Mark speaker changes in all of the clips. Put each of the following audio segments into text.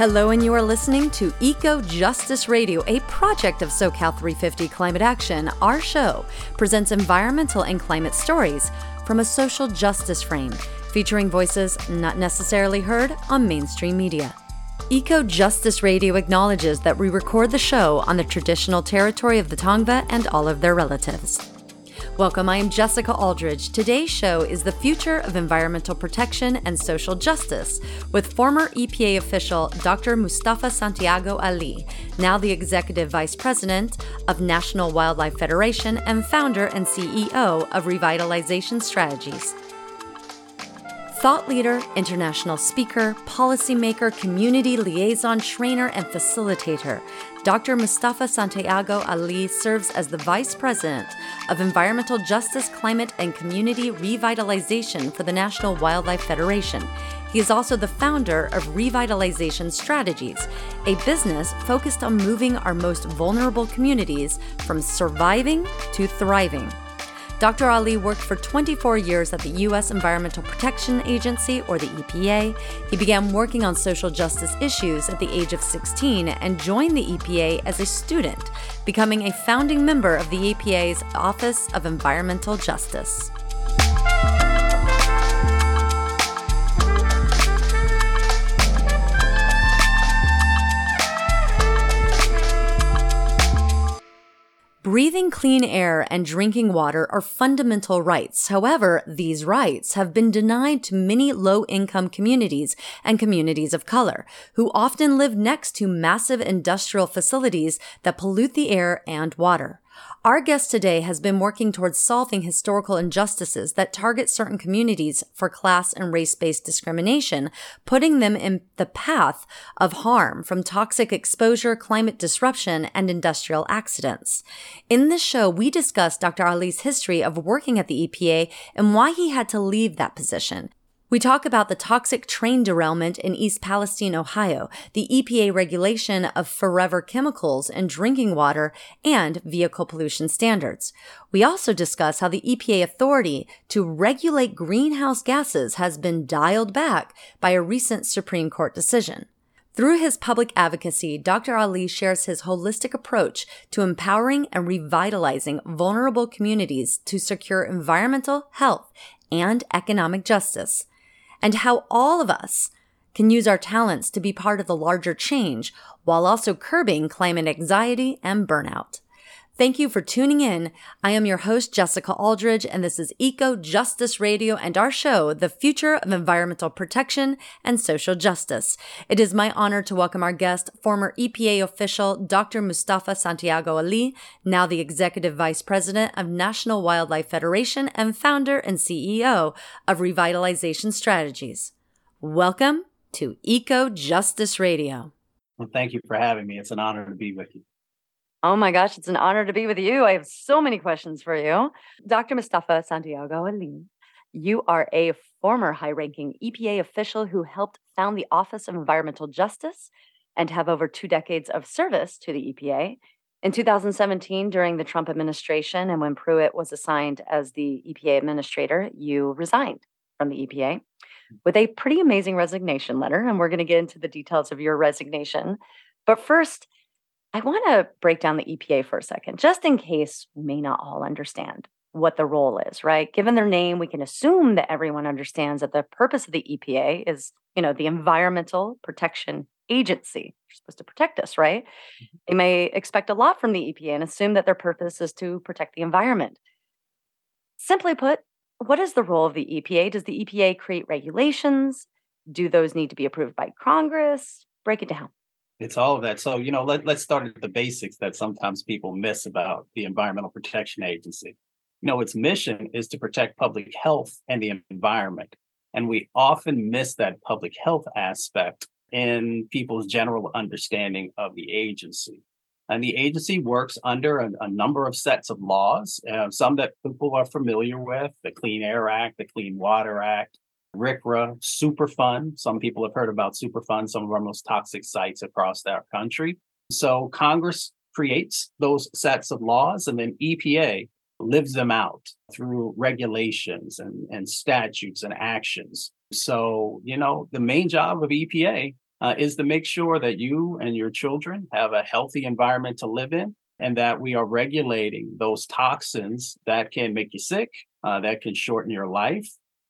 Speaker 1: Hello, and you are listening to Eco Justice Radio, a project of SoCal 350 Climate Action. Our show presents environmental and climate stories from a social justice frame, featuring voices not necessarily heard on mainstream media. Eco Justice Radio acknowledges that we record the show on the traditional territory of the Tongva and all of their relatives. Welcome, I am Jessica Aldridge. Today's show is the future of environmental protection and social justice with former EPA official Dr. Mustafa Santiago Ali, now the Executive Vice President of National Wildlife Federation and founder and CEO of Revitalization Strategies. Thought leader, international speaker, policymaker, community liaison, trainer, and facilitator, Dr. Mustafa Santiago Ali serves as the Vice President of Environmental Justice, Climate, and Community Revitalization for the National Wildlife Federation. He is also the founder of Revitalization Strategies, a business focused on moving our most vulnerable communities from surviving to thriving. Dr. Ali worked for 24 years at the U.S. Environmental Protection Agency, or the EPA. He began working on social justice issues at the age of 16 and joined the EPA as a student, becoming a founding member of the EPA's Office of Environmental Justice. Breathing clean air and drinking water are fundamental rights. However, these rights have been denied to many low income communities and communities of color, who often live next to massive industrial facilities that pollute the air and water. Our guest today has been working towards solving historical injustices that target certain communities for class and race based discrimination, putting them in the path of harm from toxic exposure, climate disruption, and industrial accidents. In this show, we discuss Dr. Ali's history of working at the EPA and why he had to leave that position. We talk about the toxic train derailment in East Palestine, Ohio, the EPA regulation of forever chemicals in drinking water, and vehicle pollution standards. We also discuss how the EPA authority to regulate greenhouse gases has been dialed back by a recent Supreme Court decision. Through his public advocacy, Dr. Ali shares his holistic approach to empowering and revitalizing vulnerable communities to secure environmental, health, and economic justice and how all of us can use our talents to be part of the larger change while also curbing climate anxiety and burnout. Thank you for tuning in. I am your host, Jessica Aldridge, and this is Eco Justice Radio and our show, The Future of Environmental Protection and Social Justice. It is my honor to welcome our guest, former EPA official Dr. Mustafa Santiago Ali, now the Executive Vice President of National Wildlife Federation and founder and CEO of Revitalization Strategies. Welcome to Eco Justice Radio.
Speaker 2: Well, thank you for having me. It's an honor to be with you.
Speaker 1: Oh my gosh, it's an honor to be with you. I have so many questions for you. Dr. Mustafa Santiago Ali, you are a former high ranking EPA official who helped found the Office of Environmental Justice and have over two decades of service to the EPA. In 2017, during the Trump administration, and when Pruitt was assigned as the EPA administrator, you resigned from the EPA with a pretty amazing resignation letter. And we're going to get into the details of your resignation. But first, I want to break down the EPA for a second, just in case we may not all understand what the role is, right? Given their name, we can assume that everyone understands that the purpose of the EPA is, you know, the Environmental Protection Agency. They're supposed to protect us, right? Mm-hmm. They may expect a lot from the EPA and assume that their purpose is to protect the environment. Simply put, what is the role of the EPA? Does the EPA create regulations? Do those need to be approved by Congress? Break it down.
Speaker 2: It's all of that. So, you know, let, let's start at the basics that sometimes people miss about the Environmental Protection Agency. You know, its mission is to protect public health and the environment. And we often miss that public health aspect in people's general understanding of the agency. And the agency works under a, a number of sets of laws, uh, some that people are familiar with the Clean Air Act, the Clean Water Act, RCRA, Superfund. Some people have heard about Superfund, some of our most toxic sites across our country. So Congress creates those sets of laws and then EPA lives them out through regulations and, and statutes and actions. So, you know, the main job of EPA uh, is to make sure that you and your children have a healthy environment to live in and that we are regulating those toxins that can make you sick, uh, that can shorten your life,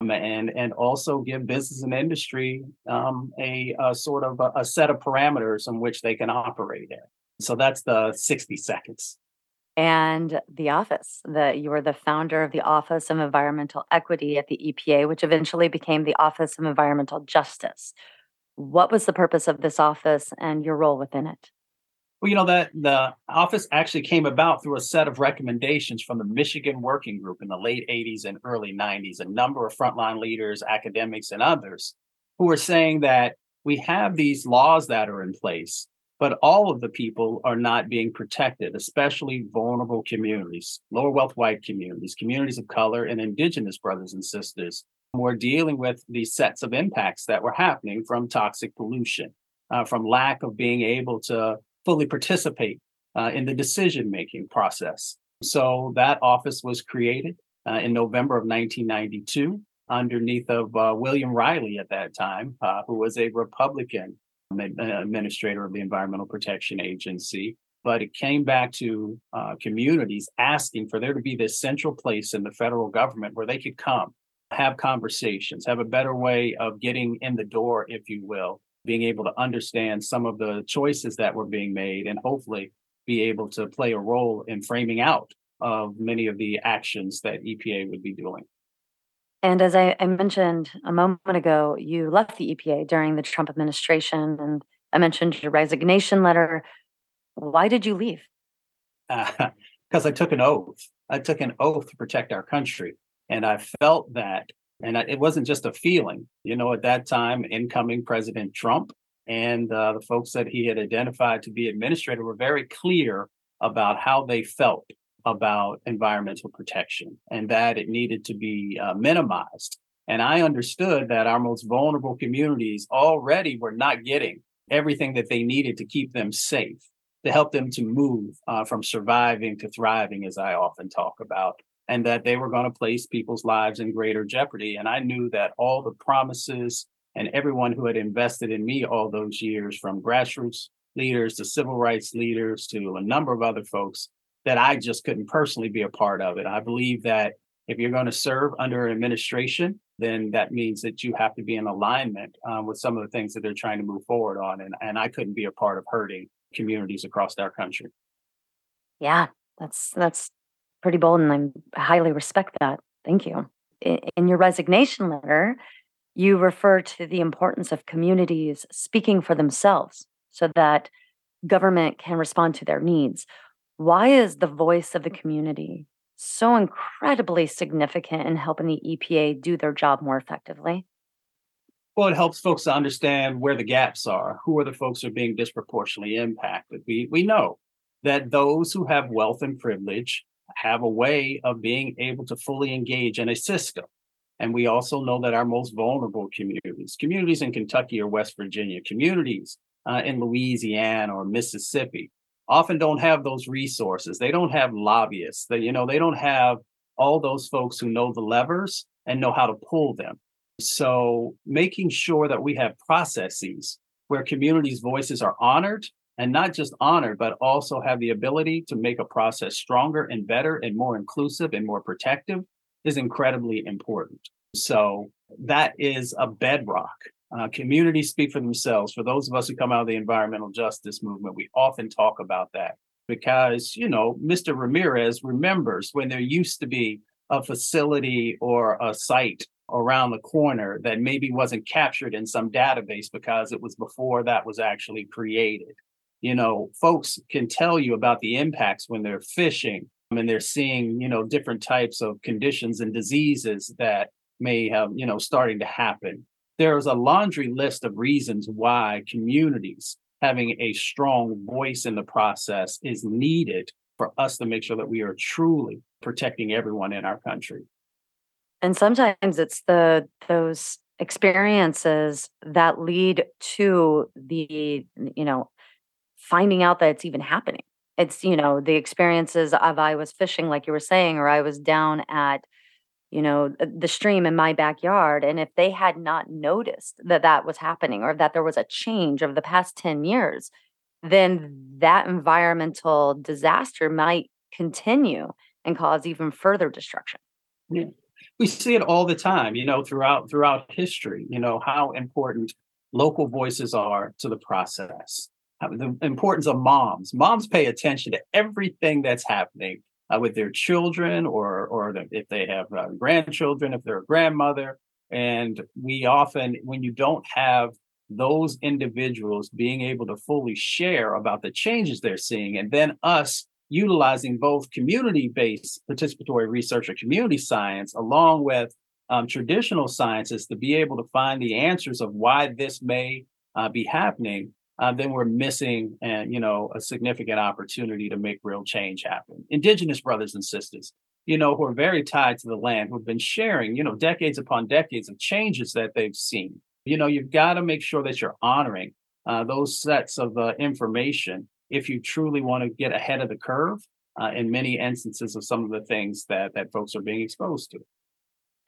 Speaker 2: and and also give business and industry um, a, a, sort of a, a, set of parameters in which they can operate in. So that's the 60 seconds.
Speaker 1: And the office that you were the founder of the Office of Environmental Equity at the EPA, which eventually became the Office of Environmental Justice. What was the purpose of this office and your role within it?
Speaker 2: Well, you know that the office actually came about through a set of recommendations from the Michigan Working Group in the late 80s and early 90s. A number of frontline leaders, academics, and others who were saying that we have these laws that are in place, but all of the people are not being protected, especially vulnerable communities, lower wealth white communities, communities of color, and indigenous brothers and sisters. We're dealing with these sets of impacts that were happening from toxic pollution, uh, from lack of being able to fully participate uh, in the decision making process. So that office was created uh, in November of 1992 underneath of uh, William Reilly at that time, uh, who was a Republican administrator of the Environmental Protection Agency. But it came back to uh, communities asking for there to be this central place in the federal government where they could come, have conversations, have a better way of getting in the door, if you will, being able to understand some of the choices that were being made and hopefully be able to play a role in framing out of many of the actions that EPA would be doing.
Speaker 1: And as I, I, mentioned a moment ago, you left the EPA during the Trump administration, and I mentioned your resignation letter. Why did you leave?
Speaker 2: Because uh, I took an oath. I took an oath to protect our country. And I felt that and it wasn't just a feeling. You know, at that time, incoming President Trump and uh, the folks that he had identified to be administrator were very clear about how they felt about environmental protection and that it needed to be uh, minimized. And I understood that our most vulnerable communities already were not getting everything that they needed to keep them safe, to help them to move uh, from surviving to thriving, as I often talk about and that they were going to place people's lives in greater jeopardy. And I knew that all the promises and everyone who had invested in me all those years, from grassroots leaders to civil rights leaders to a number of other folks, that I just couldn't personally be a part of it. I believe that if you're going to serve under an administration, then that means that you have to be in alignment um, with some of the things that they're trying to move forward on. And, and I couldn't be a part of hurting communities across our country.
Speaker 1: Yeah, that's that's pretty bold and I highly respect that. Thank you. In your resignation letter, you refer to the importance of communities speaking for themselves so that government can respond to their needs. Why is the voice of the community so incredibly significant in helping the EPA do their job more effectively?
Speaker 2: Well, it helps folks to understand where the gaps are. Who are the folks who are being disproportionately impacted? We we know that those who have wealth and privilege have a way of being able to fully engage in a system. And we also know that our most vulnerable communities, communities in Kentucky or West Virginia, communities uh, in Louisiana or Mississippi, often don't have those resources. They don't have lobbyists. They, you know, they don't have all those folks who know the levers and know how to pull them. So making sure that we have processes where communities' voices are honored and not just honored, but also have the ability to make a process stronger and better and more inclusive and more protective is incredibly important. So that is a bedrock. Uh, communities speak for themselves. For those of us who come out of the environmental justice movement, we often talk about that because, you know, Mr. Ramirez remembers when there used to be a facility or a site around the corner that maybe wasn't captured in some database because it was before that was actually created you know, folks can tell you about the impacts when they're fishing and they're seeing, you know, different types of conditions and diseases that may have, you know, starting to happen. There's a laundry list of reasons why communities having a strong voice in the process is needed for us to make sure that we are truly protecting everyone in our country.
Speaker 1: And sometimes it's the those experiences that lead to the you know finding out that it's even happening. It's, you know, the experiences of I was fishing, like you were saying, or I was down at you know, the stream in my backyard. And if they had not noticed that that was happening or that there was a change over the past 10 years, then that environmental disaster might continue and cause even further destruction.
Speaker 2: Yeah. We see it all the time, you know, throughout throughout history, you know, how important local voices are to the process. The importance of moms. Moms pay attention to everything that's happening uh, with their children or or if they have uh, grandchildren, if they're a grandmother. And we often, when you don't have those individuals being able to fully share about the changes they're seeing, and then us utilizing both community-based participatory research or community science along with um, traditional sciences to be able to find the answers of why this may uh, be happening uh, then we're missing and uh, you know a significant opportunity to make real change happen. Indigenous brothers and sisters, you know, who are very tied to the land, who've been sharing, you know, decades upon decades of changes that they've seen. You know, you've got to make sure that you're honoring uh, those sets of uh, information if you truly want to get ahead of the curve uh, in many instances of some of the things that that folks are being exposed to.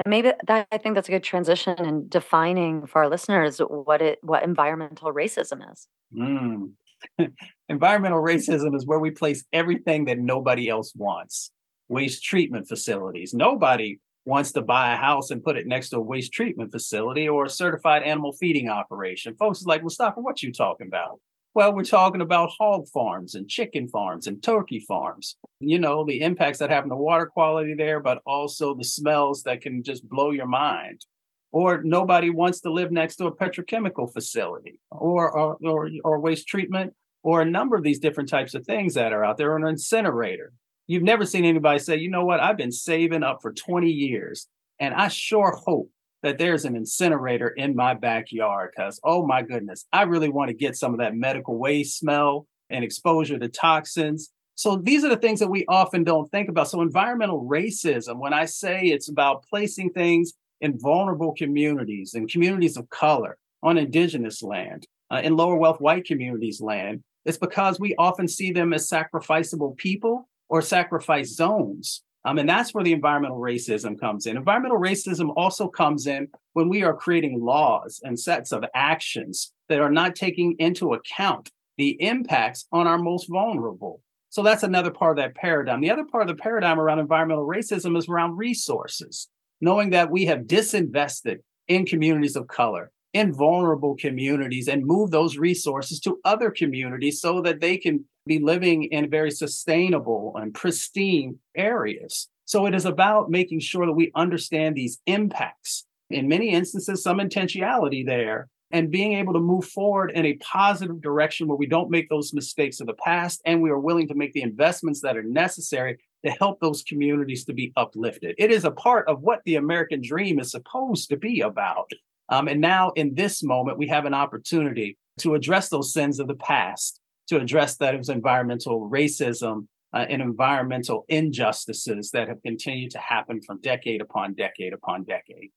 Speaker 1: Maybe that I think that's a good transition in defining for our listeners what it what environmental racism is.
Speaker 2: Mm. environmental racism is where we place everything that nobody else wants. Waste treatment facilities. Nobody wants to buy a house and put it next to a waste treatment facility or a certified animal feeding operation. Folks is like, well, stop. What you talking about? Well, we're talking about hog farms and chicken farms and turkey farms. You know, the impacts that happen to water quality there, but also the smells that can just blow your mind. Or nobody wants to live next to a petrochemical facility or, or, or, or waste treatment or a number of these different types of things that are out there, or an incinerator. You've never seen anybody say, you know what, I've been saving up for 20 years and I sure hope that there's an incinerator in my backyard because, oh my goodness, I really want to get some of that medical waste smell and exposure to toxins. So these are the things that we often don't think about. So environmental racism, when I say it's about placing things in vulnerable communities and communities of color on indigenous land, uh, in lower wealth white communities land, it's because we often see them as sacrificable people or sacrifice zones. Um, and that's where the environmental racism comes in. Environmental racism also comes in when we are creating laws and sets of actions that are not taking into account the impacts on our most vulnerable. So that's another part of that paradigm. The other part of the paradigm around environmental racism is around resources, knowing that we have disinvested in communities of color, in vulnerable communities, and move those resources to other communities so that they can be living in very sustainable and pristine areas. So it is about making sure that we understand these impacts. In many instances, some intentionality there, and being able to move forward in a positive direction where we don't make those mistakes of the past and we are willing to make the investments that are necessary to help those communities to be uplifted. It is a part of what the American dream is supposed to be about. Um, and now, in this moment, we have an opportunity to address those sins of the past to address that as environmental racism uh, and environmental injustices that have continued to happen from decade upon decade upon decade.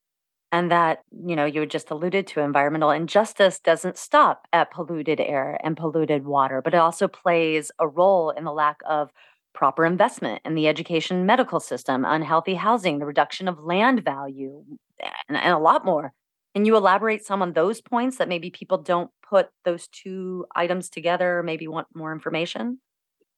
Speaker 1: And that, you know, you had just alluded to environmental injustice doesn't stop at polluted air and polluted water, but it also plays a role in the lack of proper investment in the education medical system, unhealthy housing, the reduction of land value, and, and a lot more. Can you elaborate some on those points that maybe people don't put those two items together, maybe want more information?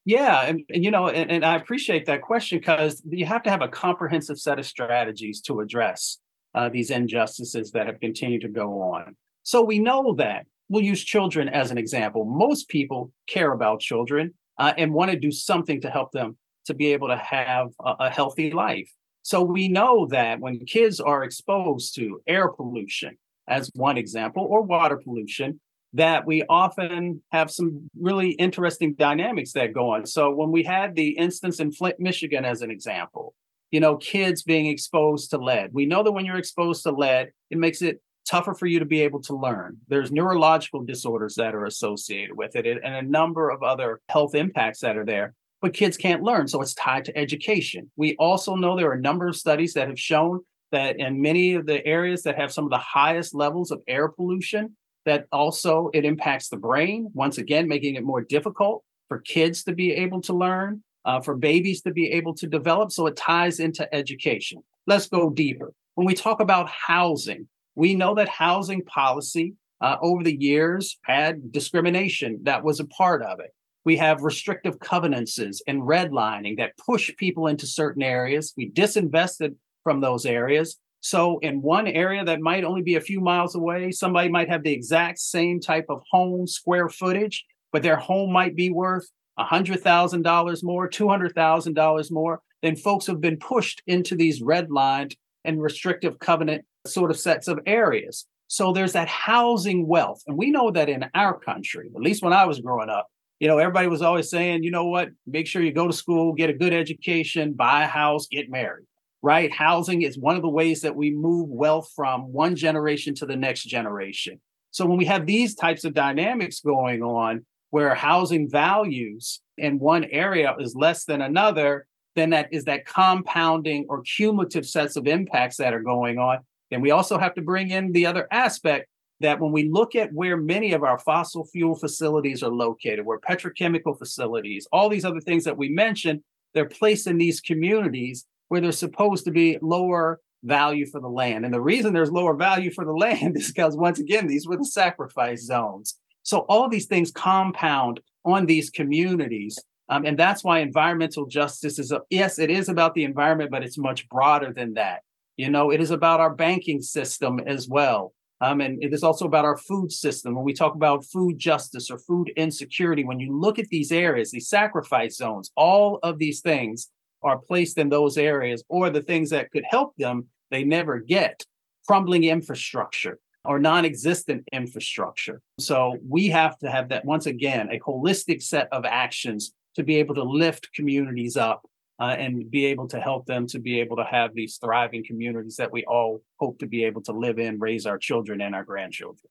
Speaker 2: Yeah, and, and you know, and, and I appreciate that question because you have to have a comprehensive set of strategies to address uh, these injustices that have continued to go on. So we know that we'll use children as an example. Most people care about children uh, and want to do something to help them to be able to have a, a healthy life. So we know that when kids are exposed to air pollution, as one example, or water pollution, that we often have some really interesting dynamics that go on. So when we had the instance in Flint, Michigan, as an example, you know, kids being exposed to lead. We know that when you're exposed to lead, it makes it tougher for you to be able to learn. There's neurological disorders that are associated with it and a number of other health impacts that are there but kids can't learn. So it's tied to education. We also know there are a number of studies that have shown that in many of the areas that have some of the highest levels of air pollution, that also it impacts the brain, once again, making it more difficult for kids to be able to learn, uh, for babies to be able to develop. So it ties into education. let's go deeper. When we talk about housing, we know that housing policy uh, over the years had discrimination that was a part of it. We have restrictive covenants and redlining that push people into certain areas. We disinvested from those areas. So, in one area that might only be a few miles away, somebody might have the exact same type of home square footage, but their home might be worth $100,000 more, $200,000 more. Then folks have been pushed into these redlined and restrictive covenant sort of sets of areas. So there's that housing wealth. And we know that in our country, at least when I was growing up, you know, everybody was always saying, you know what, make sure you go to school, get a good education, buy a house, get married, right? Housing is one of the ways that we move wealth from one generation to the next generation. So when we have these types of dynamics going on, where housing values in one area is less than another, then that is that compounding or cumulative sets of impacts that are going on. Then we also have to bring in the other aspect that when we look at where many of our fossil fuel facilities are located, where petrochemical facilities, all these other things that we mentioned, they're placed in these communities where there's supposed to be lower value for the land. And the reason there's lower value for the land is because, once again, these were the sacrifice zones. So all these things compound on these communities. Um, and that's why environmental justice is, a, yes, it is about the environment, but it's much broader than that. You know, it is about our banking system as well. Um, and it is also about our food system. When we talk about food justice or food insecurity, when you look at these areas, these sacrifice zones, all of these things are placed in those areas, or the things that could help them, they never get crumbling infrastructure or non existent infrastructure. So we have to have that, once again, a holistic set of actions to be able to lift communities up uh, and be able to help them to be able to have these thriving communities that we all hope to be able to live in, raise our children and our grandchildren.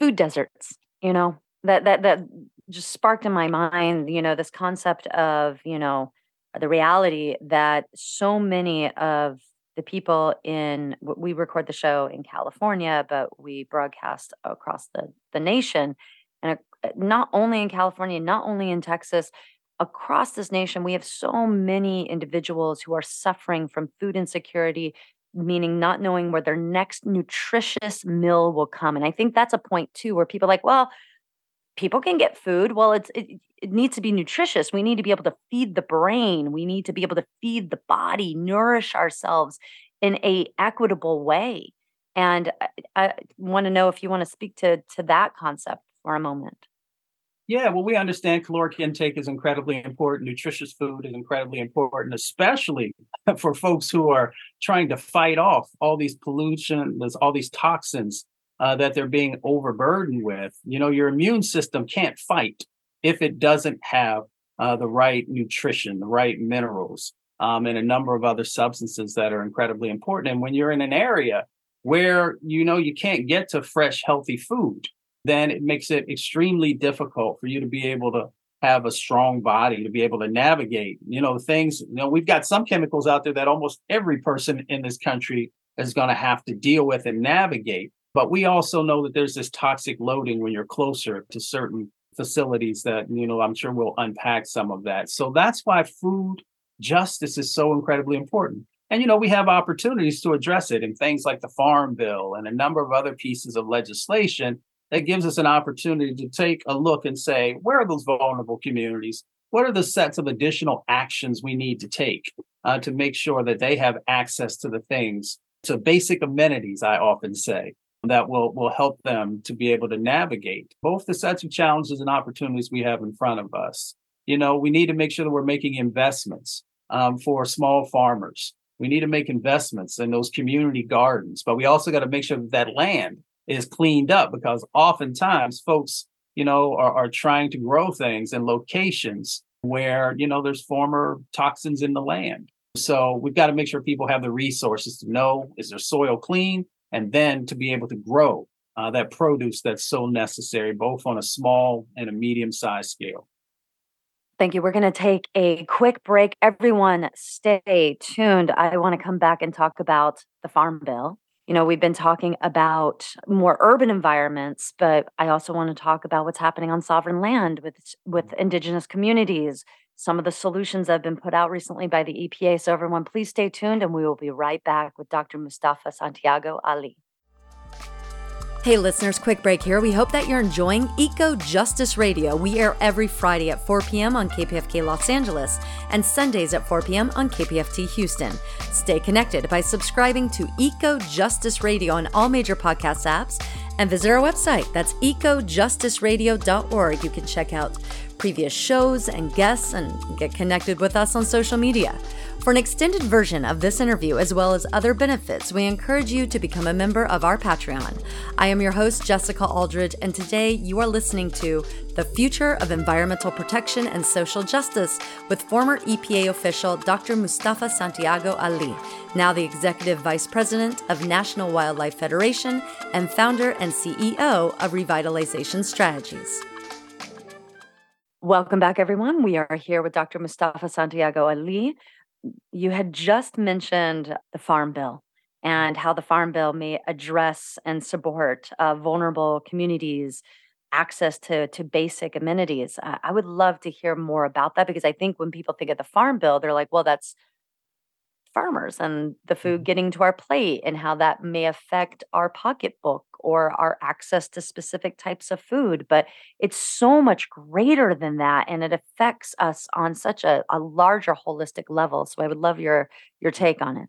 Speaker 1: Food deserts, you know, that that that just sparked in my mind, you know, this concept of, you know, the reality that so many of the people in we record the show in California, but we broadcast across the the nation, and uh, not only in California, not only in Texas, across this nation, we have so many individuals who are suffering from food insecurity, meaning not knowing where their next nutritious meal will come. And I think that's a point too, where people are like, well, people can get food. Well, it's it, it needs to be nutritious. We need to be able to feed the brain. We need to be able to feed the body, nourish ourselves in a equitable way. And I, I want to know if you want to speak to to that concept for a moment.
Speaker 2: Yeah, well, we understand caloric intake is incredibly important. Nutritious food is incredibly important, especially for folks who are trying to fight off all these pollution, all these toxins uh, that they're being overburdened with. You know, your immune system can't fight if it doesn't have uh, the right nutrition, the right minerals, um, and a number of other substances that are incredibly important. And when you're in an area where you know you can't get to fresh, healthy food, then it makes it extremely difficult for you to be able to have a strong body to be able to navigate you know things you know we've got some chemicals out there that almost every person in this country is going to have to deal with and navigate but we also know that there's this toxic loading when you're closer to certain facilities that you know i'm sure we'll unpack some of that. So that's why food justice is so incredibly important. And you know we have opportunities to address it in things like the farm bill and a number of other pieces of legislation that gives us an opportunity to take a look and say, where are those vulnerable communities? What are the sets of additional actions we need to take uh, to make sure that they have access to the things, to basic amenities, I often say, that will, will help them to be able to navigate both the sets of challenges and opportunities we have in front of us. You know, we need to make sure that we're making investments um, for small farmers. We need to make investments in those community gardens, but we also got to make sure that that land is cleaned up because oftentimes folks, you know, are, are trying to grow things in locations where, you know, there's former toxins in the land. So we've got to make sure people have the resources to know is their soil clean and then to be able to grow uh, that produce that's so necessary, both on a small and a medium sized scale.
Speaker 1: Thank you. We're going to take a quick break. Everyone, stay tuned. I want to come back and talk about the Farm Bill you know we've been talking about more urban environments but i also want to talk about what's happening on sovereign land with with mm-hmm. indigenous communities some of the solutions that have been put out recently by the EPA. So, everyone, please stay tuned and we will be right back with Dr. Mustafa Santiago Ali. Hey, listeners, quick break here. We hope that you're enjoying Eco Justice Radio. We air every Friday at 4 p.m. on KPFK Los Angeles and Sundays at 4 p.m. on KPFT Houston. Stay connected by subscribing to Eco Justice Radio on all major podcast apps and visit our website. That's ecojusticeradio.org. You can check out previous shows and guests and get connected with us on social media. For an extended version of this interview, as well as other benefits, we encourage you to become a member of our Patreon. I am your host, Jessica Aldridge, and today you are listening to The Future of Environmental Protection and Social Justice with former EPA official Dr. Mustafa Santiago Ali, now the Executive Vice President of National Wildlife Federation and founder and CEO of Revitalization Strategies. Welcome back, everyone. We are here with Dr. Mustafa Santiago Ali, you had just mentioned the Farm Bill and how the Farm Bill may address and support uh, vulnerable communities access to to basic amenities. Uh, I would love to hear more about that because I think when people think of the Farm Bill, they're like, well, that's farmers and the food mm-hmm. getting to our plate and how that may affect our pocketbook or our access to specific types of food. But it's so much greater than that. And it affects us on such a, a larger holistic level. So I would love your your take on it.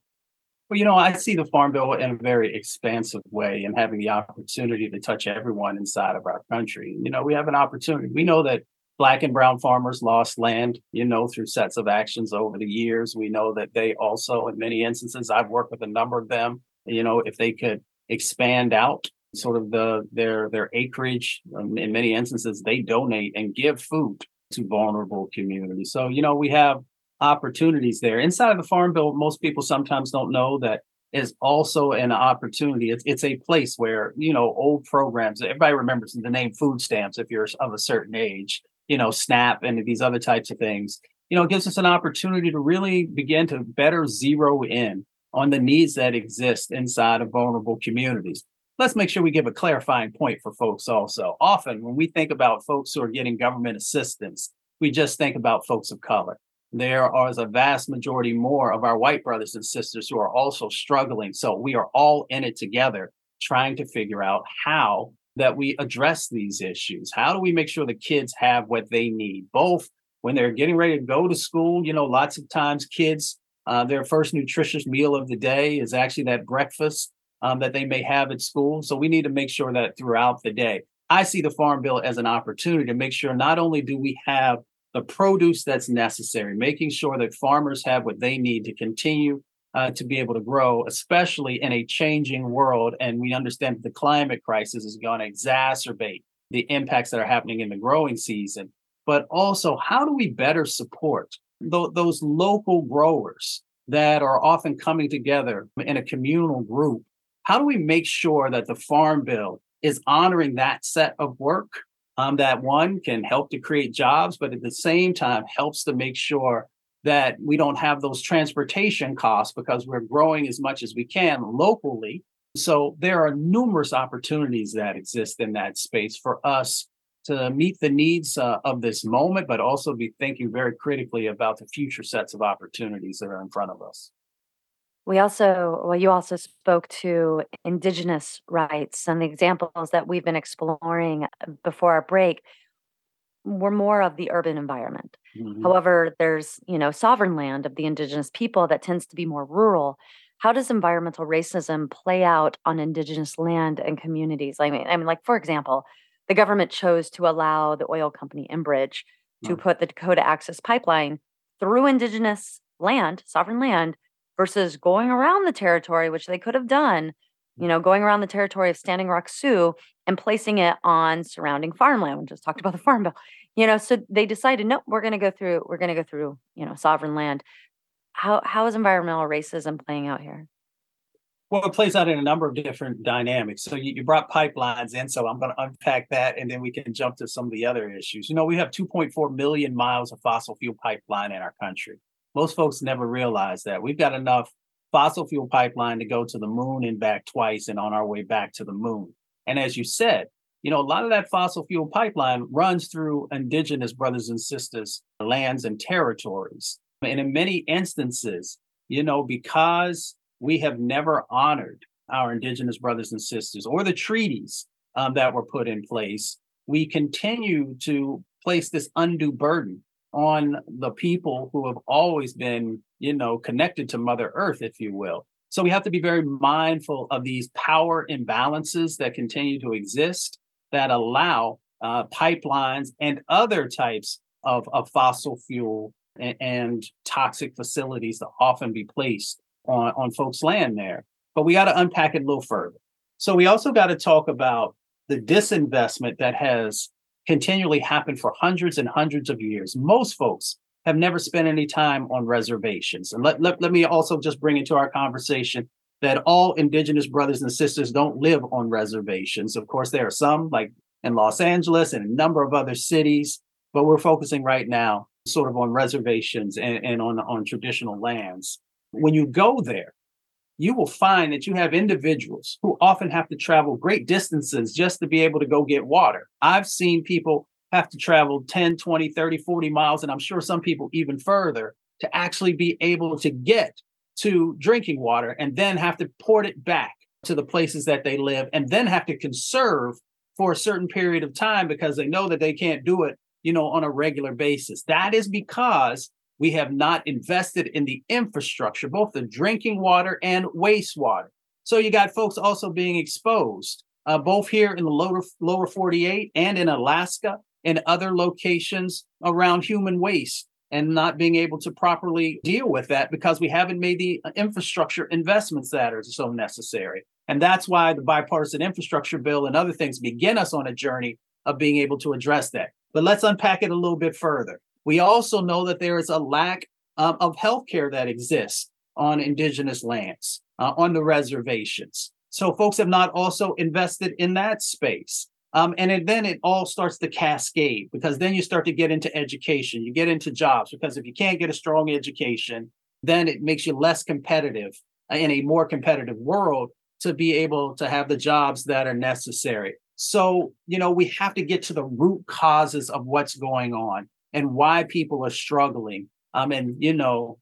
Speaker 2: Well, you know, I see the Farm Bill in a very expansive way and having the opportunity to touch everyone inside of our country. You know, we have an opportunity. We know that Black and brown farmers lost land, you know, through sets of actions over the years. We know that they also, in many instances, I've worked with a number of them, you know, if they could expand out sort of the their their acreage um, in many instances they donate and give food to vulnerable communities so you know we have opportunities there inside of the farm bill most people sometimes don't know that is also an opportunity. It's, it's a place where, you know, old programs, everybody remembers the name food stamps if you're of a certain age you know, SNAP and these other types of things, you know, it gives us an opportunity to really begin to better zero in on the needs that exist inside of vulnerable communities. Let's make sure we give a clarifying point for folks also. Often, when we think about folks who are getting government assistance, we just think about folks of color. There are a vast majority more of our white brothers and sisters who are also struggling. So we are all in it together, trying to figure out how that we address these issues? How do we make sure the kids have what they need, both when they're getting ready to go to school? You know, lots of times kids, uh, their first nutritious meal of the day is actually that breakfast um, that they may have at school. So we need to make sure that throughout the day. I see the Farm Bill as an opportunity to make sure not only do we have the produce that's necessary, making sure that farmers have what they need to continue uh, to be able to grow, especially in a changing world. And we understand the climate crisis is going to exacerbate the impacts that are happening in the growing season. But also, how do we better support th- those local growers that are often coming together in a communal group? How do we make sure that the Farm Bill is honoring that set of work? Um, that one can help to create jobs, but at the same time helps to make sure that we don't have those transportation costs because we're growing as much as we can locally. So there are numerous opportunities that exist in that space for us to meet the needs uh, of this moment, but also be thinking very critically about the future sets of opportunities that are in front of us.
Speaker 1: We also, well, you also spoke to Indigenous rights and the examples that we've been exploring before our break were more of the urban environment. Mm-hmm. However, there's, you know, sovereign land of the indigenous people that tends to be more rural. How does environmental racism play out on indigenous land and communities? I mean, I mean, like for example, the government chose to allow the oil company Enbridge to mm. put the Dakota Access Pipeline through indigenous land, sovereign land, versus going around the territory, which they could have done, you know, going around the territory of Standing Rock Sioux and placing it on surrounding farmland. We just talked about the farm bill. You know so they decided no we're going to go through we're going to go through you know sovereign land. How how is environmental racism playing out here?
Speaker 2: Well it plays out in a number of different dynamics. So you, you brought pipelines in so i'm going to unpack that and then we can jump to some of the other issues. You know we have 2.4 million miles of fossil fuel pipeline in our country. Most folks never realize that. We've got enough fossil fuel pipeline to go to the moon and back twice and on our way back to the moon and as you said you know, a lot of that fossil fuel pipeline runs through indigenous brothers and sisters, lands and territories. And in many instances, you know, because we have never honored our indigenous brothers and sisters or the treaties um, that were put in place, we continue to place this undue burden on the people who have always been, you know, connected to Mother Earth, if you will. So we have to be very mindful of these power imbalances that continue to exist that allow uh, pipelines and other types of, of fossil fuel and, and, toxic facilities to often be placed on, on folks' land there. But we got to unpack it a little further. So we also got to talk about the disinvestment that has continually happened for hundreds and hundreds of years. Most folks have never spent any time on reservations. And let, let, let me also just bring into our conversation that all indigenous brothers and sisters don't live on reservations. Of course, there are some like in Los Angeles and a number of other cities, but we're focusing right now sort of on reservations and, and on, on traditional lands. When you go there, you will find that you have individuals who often have to travel great distances just to be able to go get water. I've seen people have to travel 10, 20, 30, 40 miles, and I'm sure some people even further to actually be able to get to drinking water and then have to port it back to the places that they live and then have to conserve for a certain period of time because they know that they can't do it, you know, on a regular basis. That is because we have not invested in the infrastructure, both the drinking water and wastewater. So you got folks also being exposed, uh, both here in the lower, lower 48 and in Alaska and other locations around human waste and not being able to properly deal with that because we haven't made the infrastructure investments that are so necessary. And that's why the bipartisan infrastructure bill and other things begin us on a journey of being able to address that. But let's unpack it a little bit further. We also know that there is a lack um, of healthcare that exists on indigenous lands, uh, on the reservations. So folks have not also invested in that space. Um, and it, then it all starts to cascade because then you start to get into education, you get into jobs. Because if you can't get a strong education, then it makes you less competitive uh, in a more competitive world to be able to have the jobs that are necessary. So, you know, we have to get to the root causes of what's going on and why people are struggling. Um, and, you know,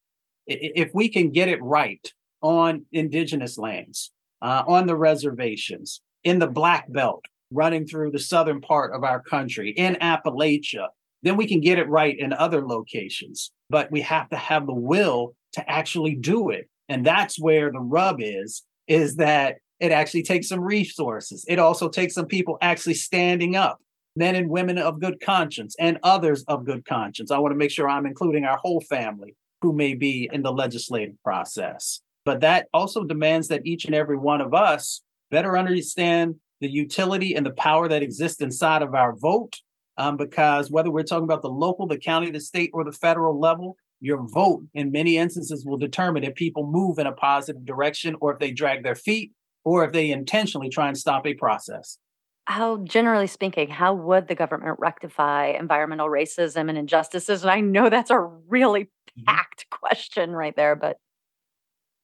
Speaker 2: if we can get it right on indigenous lands, uh, on the reservations, in the Black Belt, running through the southern part of our country in Appalachia, then we can get it right in other locations. But we have to have the will to actually do it. And that's where the rub is, is that it actually takes some resources. It also takes some people actually standing up, men and women of good conscience and others of good conscience. I want to make sure I'm including our whole family who may be in the legislative process. But that also demands that each and every one of us better understand the utility and the power that exists inside of our vote. Um, because whether we're talking about the local, the county, the state, or the federal level, your vote in many instances will determine if people move in a positive direction or if they drag their feet or if they intentionally try and stop a process.
Speaker 1: How, generally speaking, how would the government rectify environmental racism and injustices? And I know that's a really mm-hmm. packed question right there, but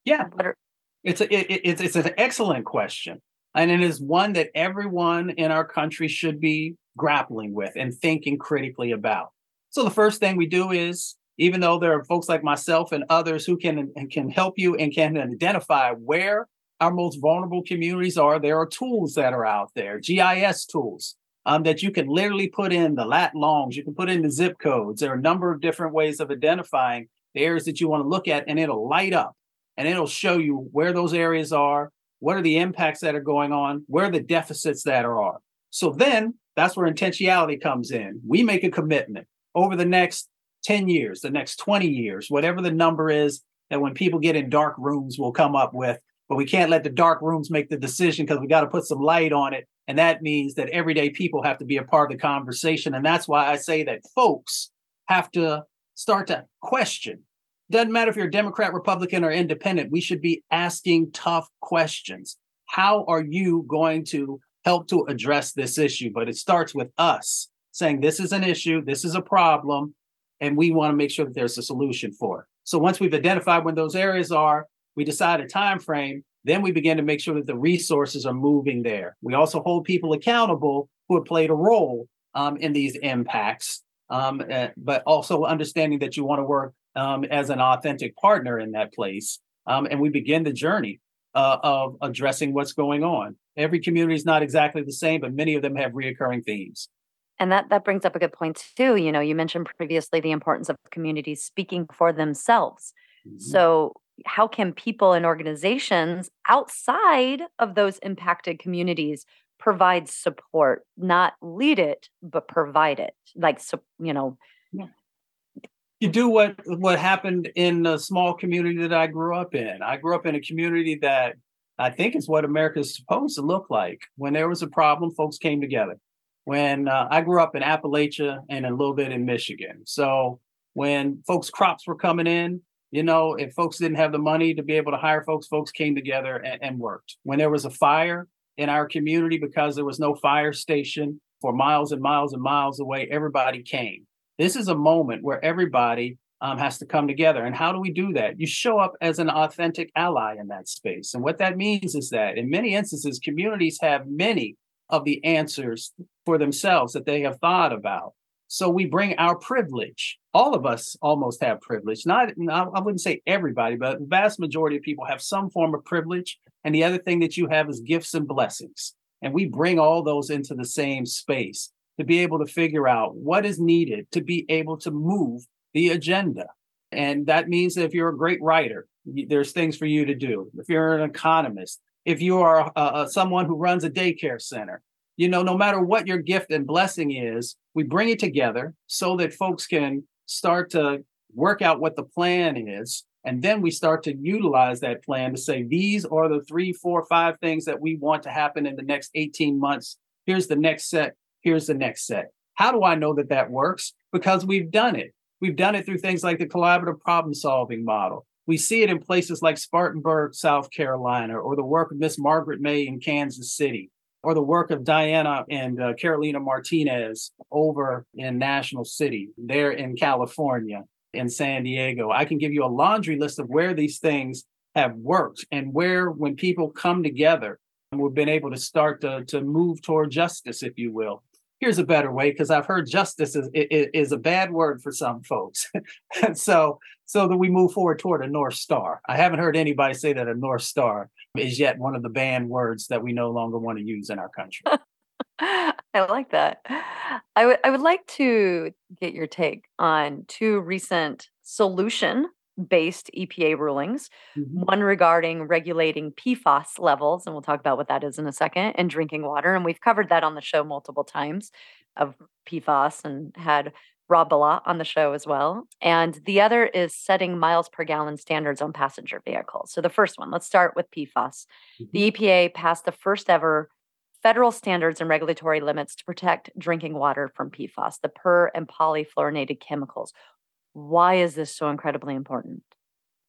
Speaker 2: yeah, are- it's a, it, it's it's an excellent question. And it is one that everyone in our country should be grappling with and thinking critically about. So the first thing we do is, even though there are folks like myself and others who can can help you and can identify where our most vulnerable communities are, there are tools that are out there, GIS tools um, that you can literally put in the lat longs, you can put in the zip codes. There are a number of different ways of identifying the areas that you want to look at, and it'll light up and it'll show you where those areas are, what are the impacts that are going on? Where the deficits that are? So then that's where intentionality comes in. We make a commitment over the next 10 years, the next 20 years, whatever the number is that when people get in dark rooms, we'll come up with. But we can't let the dark rooms make the decision because we got to put some light on it. And that means that everyday people have to be a part of the conversation. And that's why I say that folks have to start to question doesn't matter if you're a Democrat, Republican, or independent, we should be asking tough questions. How are you going to help to address this issue? But it starts with us saying this is an issue, this is a problem, and we want to make sure that there's a solution for it. So once we've identified when those areas are, we decide a time frame, Then we begin to make sure that the resources are moving there. We also hold people accountable who have played a role um, in these impacts, um, uh, but also understanding that you want to work um, as an authentic partner in that place. Um, and we begin the journey uh, of addressing what's going on. Every community is not exactly the same, but many of them have reoccurring themes.
Speaker 1: And that that brings up a good point too. You know, you mentioned previously the importance of communities speaking for themselves. Mm-hmm. So how can people and organizations outside of those impacted communities provide support, not lead it, but provide it? Like, so, you know,
Speaker 2: you do what what happened in a small community that I grew up in. I grew up in a community that I think is what America is supposed to look like. When there was a problem, folks came together. When uh, I grew up in Appalachia and a little bit in Michigan, so when folks' crops were coming in, you know, if folks didn't have the money to be able to hire folks, folks came together and, and worked. When there was a fire in our community because there was no fire station for miles and miles and miles away, everybody came this is a moment where everybody um, has to come together. And how do we do that? You show up as an authentic ally in that space. And what that means is that in many instances, communities have many of the answers for themselves that they have thought about. So we bring our privilege. All of us almost have privilege. Not, I wouldn't say everybody, but the vast majority of people have some form of privilege. And the other thing that you have is gifts and blessings. And we bring all those into the same space to be able to figure out what is needed to be able to move the agenda. And that means that if you're a great writer, there's things for you to do. If you're an economist, if you are uh, someone who runs a daycare center, you know, no matter what your gift and blessing is, we bring it together so that folks can start to work out what the plan is. And then we start to utilize that plan to say, these are the three, four, five things that we want to happen in the next 18 months. Here's the next set here's the next set. How do I know that that works? Because we've done it. We've done it through things like the collaborative problem solving model. We see it in places like Spartanburg, South Carolina, or the work of Miss Margaret May in Kansas City, or the work of Diana and uh, Carolina Martinez over in National City, there in California, in San Diego. I can give you a laundry list of where these things have worked and where, when people come together, we've been able to start to, to move toward justice, if you will here's a better way because I've heard justice is, is, is, a bad word for some folks. and so so that we move forward toward a North Star. I haven't heard anybody say that a North Star is yet one of the banned words that we no longer want to use in our country.
Speaker 1: I like that. I would I would like to get your take on two recent solution based EPA rulings, mm-hmm. one regarding regulating PFAS levels, and we'll talk about what that is in a second, and drinking water. And we've covered that on the show multiple times of PFAS and had Rob Bilott on the show as well. And the other is setting miles per gallon standards on passenger vehicles. So the first one, let's start with PFAS. Mm-hmm. The EPA passed the first ever federal standards and regulatory limits to protect drinking water from PFAS, the per and polyfluorinated chemicals. Why is this so incredibly important?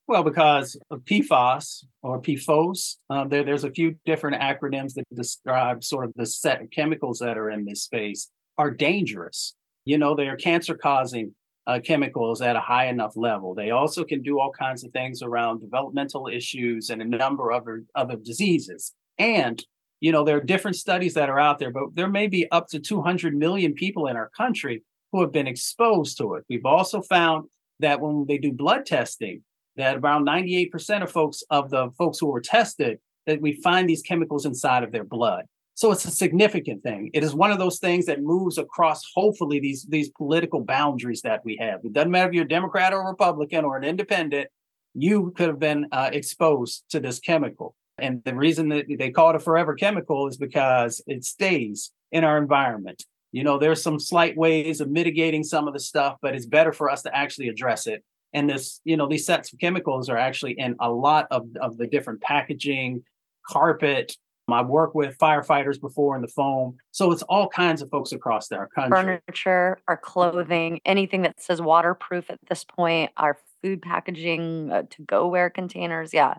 Speaker 2: Well, because PFAS or PFOS, uh, there, there's a few different acronyms that describe sort of the set of chemicals that are in this space are dangerous. You know, they are cancer causing uh, chemicals at a high enough level. They also can do all kinds of things around developmental issues and a number of other, other diseases. And, you know, there are different studies that are out there, but there may be up to 200 million people in our country who have been exposed to it. We've also found that when they do blood testing, that around 98% of folks of the folks who were tested, that we find these chemicals inside of their blood. So it's a significant thing. It is one of those things that moves across, hopefully, these, these political boundaries that we have. It doesn't matter if you're a Democrat or a Republican or an independent, you could have been uh, exposed to this chemical. And the reason that they call it a forever chemical is because it stays in our environment you know there's some slight ways of mitigating some of the stuff but it's better for us to actually address it and this you know these sets of chemicals are actually in a lot of, of the different packaging carpet I work with firefighters before in the foam. So it's all kinds of folks across our country.
Speaker 1: Furniture, our clothing, anything that says waterproof at this point, our food packaging, uh, to go ware containers. Yeah.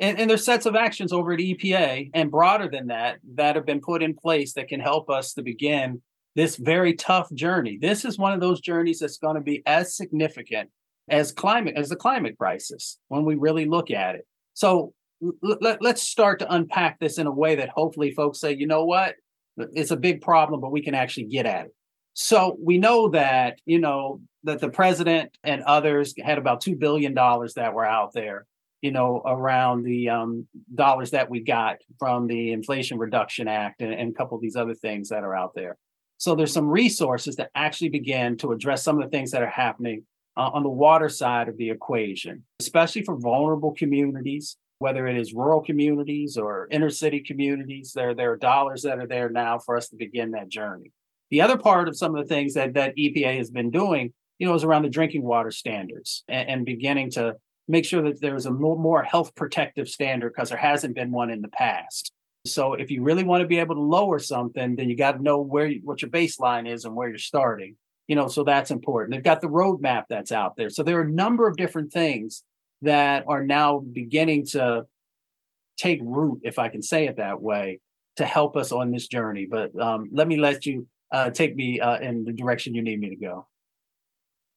Speaker 2: And, and there's sets of actions over at EPA and broader than that that have been put in place that can help us to begin this very tough journey. This is one of those journeys that's going to be as significant as climate as the climate crisis when we really look at it. So let, let's start to unpack this in a way that hopefully folks say, you know what, it's a big problem, but we can actually get at it. So we know that, you know, that the president and others had about $2 billion that were out there, you know, around the um, dollars that we got from the Inflation Reduction Act and, and a couple of these other things that are out there. So there's some resources that actually begin to address some of the things that are happening uh, on the water side of the equation, especially for vulnerable communities, whether it is rural communities or inner city communities. There, there are dollars that are there now for us to begin that journey. The other part of some of the things that, that EPA has been doing, you know, is around the drinking water standards and, and beginning to make sure that there's a more, more health protective standard because there hasn't been one in the past. So if you really want to be able to lower something, then you got to know where what your baseline is and where you're starting. You know, so that's important. They've got the roadmap that's out there. So there are a number of different things that are now beginning to take root, if I can say it that way, to help us on this journey. But um, let me let you uh, take me uh, in the direction you need me to go.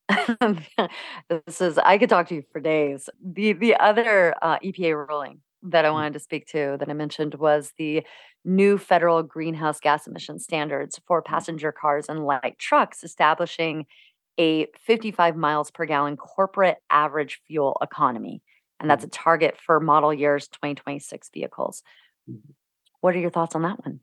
Speaker 1: this is I could talk to you for days. The the other uh, EPA ruling that I mm. wanted to speak to that I mentioned was the new federal greenhouse gas emission standards for mm. passenger cars and light trucks, establishing a 55 miles per gallon corporate average fuel economy. And that's mm. a target for model years 2026 vehicles. What are your thoughts on that one?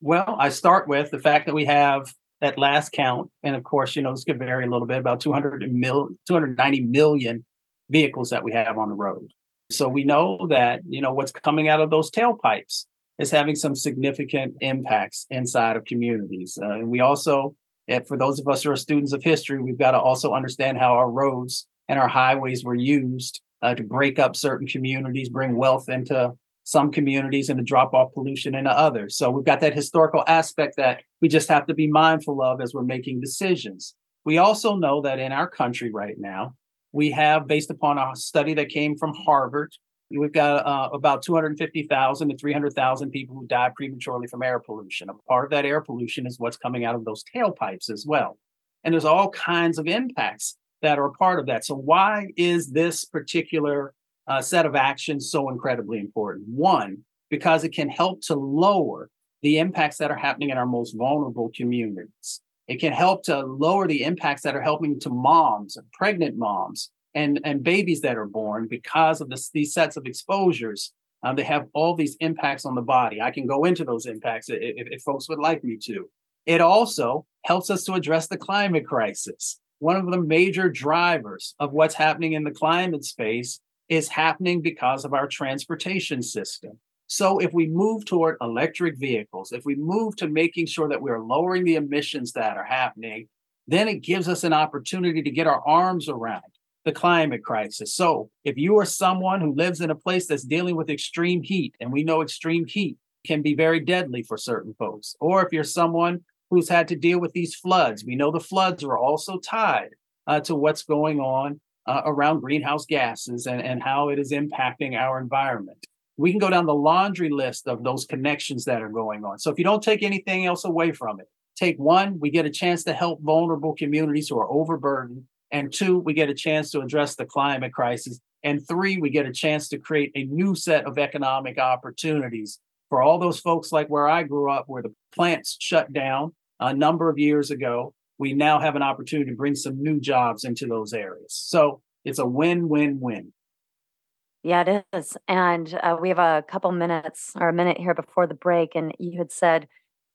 Speaker 2: Well, I start with the fact that we have that last count, and of course, you know, this could vary a little bit about 200 mil, 290 million vehicles that we have on the road. So we know that, you know, what's coming out of those tailpipes is having some significant impacts inside of communities. Uh, and we also, for those of us who are students of history, we've got to also understand how our roads and our highways were used uh, to break up certain communities, bring wealth into some communities and to drop off pollution into others. So we've got that historical aspect that we just have to be mindful of as we're making decisions. We also know that in our country right now, we have, based upon a study that came from Harvard, we've got uh, about 250,000 to 300,000 people who die prematurely from air pollution. A part of that air pollution is what's coming out of those tailpipes as well. And there's all kinds of impacts that are a part of that. So, why is this particular uh, set of actions so incredibly important. One, because it can help to lower the impacts that are happening in our most vulnerable communities. It can help to lower the impacts that are helping to moms, pregnant moms, and, and babies that are born because of this, these sets of exposures. Um, they have all these impacts on the body. I can go into those impacts if, if folks would like me to. It also helps us to address the climate crisis. One of the major drivers of what's happening in the climate space is happening because of our transportation system. So, if we move toward electric vehicles, if we move to making sure that we're lowering the emissions that are happening, then it gives us an opportunity to get our arms around the climate crisis. So, if you are someone who lives in a place that's dealing with extreme heat, and we know extreme heat can be very deadly for certain folks, or if you're someone who's had to deal with these floods, we know the floods are also tied uh, to what's going on uh, around greenhouse gases and, and how it is impacting our environment. We can go down the laundry list of those connections that are going on. So if you don't take anything else away from it, take one, we get a chance to help vulnerable communities who are overburdened. And two, we get a chance to address the climate crisis. And three, we get a chance to create a new set of economic opportunities for all those folks like where I grew up, where the plants shut down a number of years ago we now have an opportunity to bring some new jobs into those areas. So it's a win win win.
Speaker 1: Yeah, it is. And uh, we have a couple minutes or a minute here before the break. And you had said,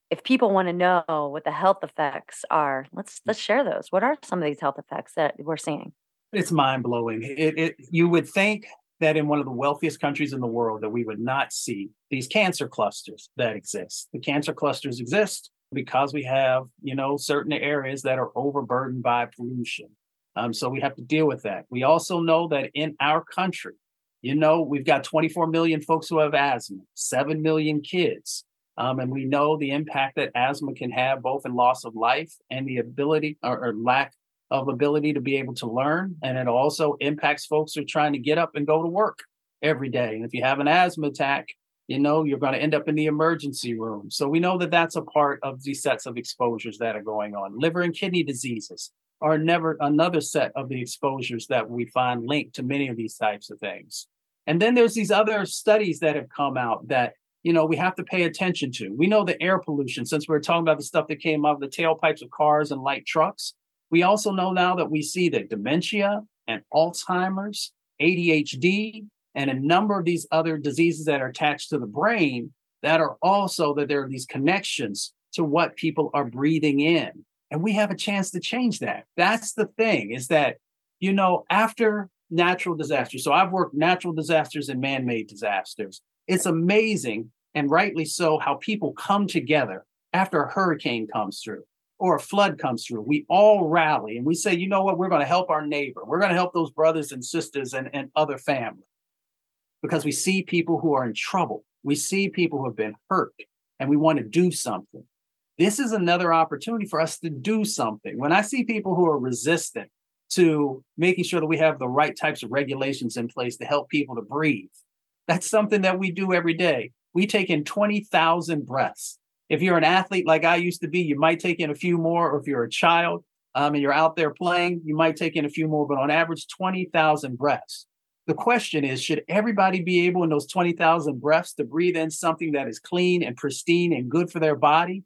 Speaker 1: if people want to know what the health effects are, let's let's share those. What are some of these health effects that we're seeing?
Speaker 2: It's mind blowing. It, it you would think that in one of the wealthiest countries in the world that we would not see these cancer clusters that exist. The cancer clusters exist because we have, you know, certain areas that are overburdened by pollution. Um, so we have to deal with that. We also know that in our country, you know, we've got 24 million folks who have asthma, 7 million kids. Um, and we know the impact that asthma can have both in loss of life and the ability or, or lack of ability to be able to learn. And it also impacts folks who are trying to get up and go to work every day. And if you have an asthma attack, you know you're going to end up in the emergency room so we know that that's a part of these sets of exposures that are going on liver and kidney diseases are never another set of the exposures that we find linked to many of these types of things And then there's these other studies that have come out that you know we have to pay attention to. We know the air pollution, since we're talking about the stuff that came out of the tailpipes of cars and light trucks. We also know now that we see that dementia and Alzheimer's, ADHD, and a number of these other diseases that are attached to the brain that are also that there are these connections to what people are breathing in. And we have a chance to change that. That's the thing is that, you know, after natural disasters, so I've worked natural disasters and man made disasters. It's amazing, and rightly so, how people come together after a hurricane comes through or a flood comes through. We all rally and we say, you know what, we're going to help our neighbor. We're going to help those brothers and sisters and, and other family because we see people who are in trouble. We see people who have been hurt and we want to do something this is another opportunity for us to do something. When I see people who are resistant to making sure that we have the right types of regulations in place to help people to breathe, that's something that we do every day. We take in 20,000 breaths. If you're an athlete like I used to be, you might take in a few more, or if you're a child um, and you're out there playing, you might take in a few more, but on average, 20,000 breaths. The question is should everybody be able in those 20,000 breaths to breathe in something that is clean and pristine and good for their body?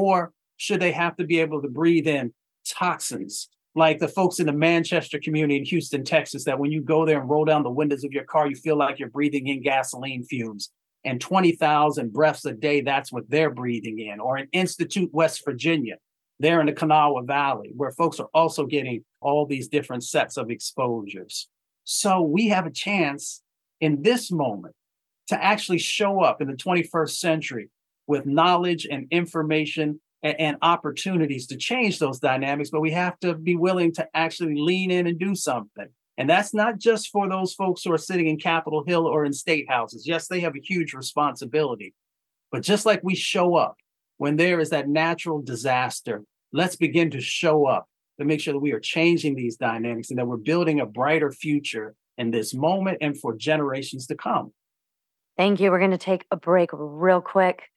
Speaker 2: Or should they have to be able to breathe in toxins like the folks in the Manchester community in Houston, Texas, that when you go there and roll down the windows of your car, you feel like you're breathing in gasoline fumes. And 20,000 breaths a day, that's what they're breathing in. Or in Institute, West Virginia, there in the Kanawha Valley, where folks are also getting all these different sets of exposures. So we have a chance in this moment to actually show up in the 21st century with knowledge and information and, and, opportunities to change those dynamics, but we have to be willing to actually lean in and do something. And that's not just for those folks who are sitting in Capitol Hill or in state houses. Yes, they have a huge responsibility. But just like we show up when there is that natural disaster, let's begin to show up to make sure that we are changing these dynamics and that we're building a brighter future in this moment and for generations to come.
Speaker 1: Thank you. We're going to take a break real quick.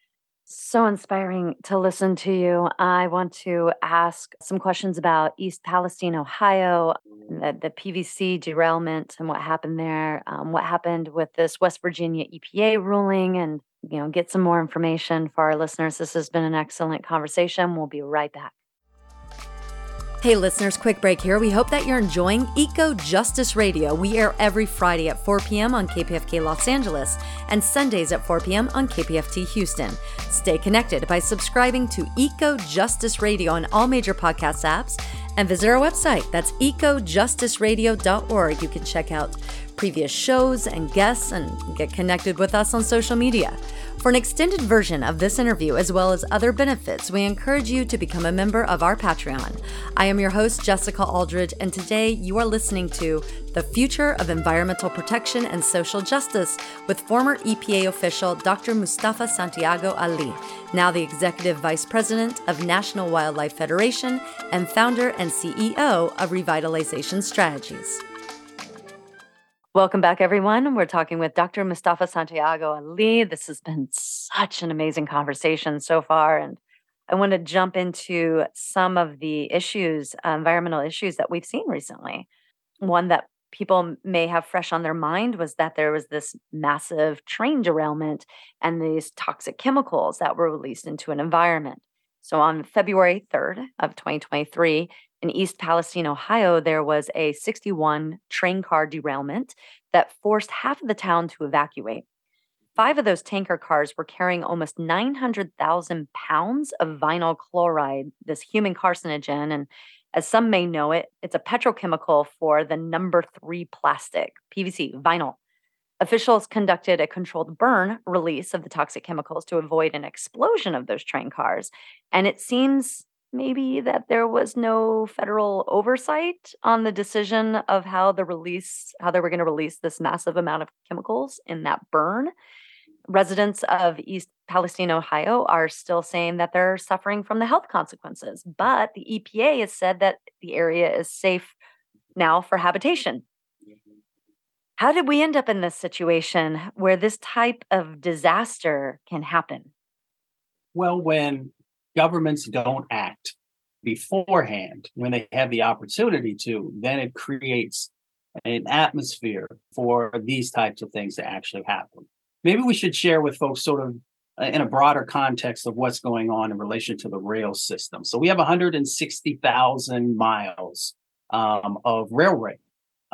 Speaker 1: So inspiring to listen to you. I want to ask some questions about East Palestine, Ohio, the, the PVC derailment and what happened there, um, what happened with this West Virginia EPA ruling, and you know, get some more information for our listeners. This has been an excellent conversation. We'll be right back. Hey, listeners, quick break here. We hope that you're enjoying Eco Justice Radio. We air every Friday at 4 p.m. on KPFK Los Angeles and Sundays at 4 p.m. on KPFT Houston. Stay connected by subscribing to Eco Justice Radio on all major podcast apps and visit our website. That's ecojusticeradio.org. You can check out previous shows and guests and get connected with us on social media. For an extended version of this interview, as well as other benefits, we encourage you to become a member of our Patreon. I am your host, Jessica Aldridge, and today you are listening to The Future of Environmental Protection and Social Justice with former EPA official Dr. Mustafa Santiago Ali, now the Executive Vice President of National Wildlife Federation and founder and CEO of Revitalization Strategies. Welcome back, everyone. We're talking with Dr. Mustafa Santiago Ali. This has been such an amazing conversation so far. And I want to jump into some of the issues, uh, environmental issues that we've seen recently. One that people may have fresh on their mind was that there was this massive train derailment and these toxic chemicals that were released into an environment. So on February 3rd of 2023, in East Palestine, Ohio, there was a 61 train car derailment that forced half of the town to evacuate. Five of those tanker cars were carrying almost 900,000 pounds of vinyl chloride, this human carcinogen. And as some may know it, it's a petrochemical for the number three plastic, PVC, vinyl. Officials conducted a controlled burn release of the toxic chemicals to avoid an explosion of those train cars. And it seems maybe that there was no federal oversight on the decision of how the release how they were going to release this massive amount of chemicals in that burn. Residents of east palestine ohio are still saying that they're suffering from the health consequences but the epa has said that the area is safe now for habitation. How did we end up in this situation where this type of disaster can happen?
Speaker 2: Well when governments don't act beforehand when they have the opportunity to, then it creates an atmosphere for these types of things to actually happen. Maybe we should share with folks sort of uh, in a broader context of what's going on in relation to the rail system. So we have 160,000 miles um, of railway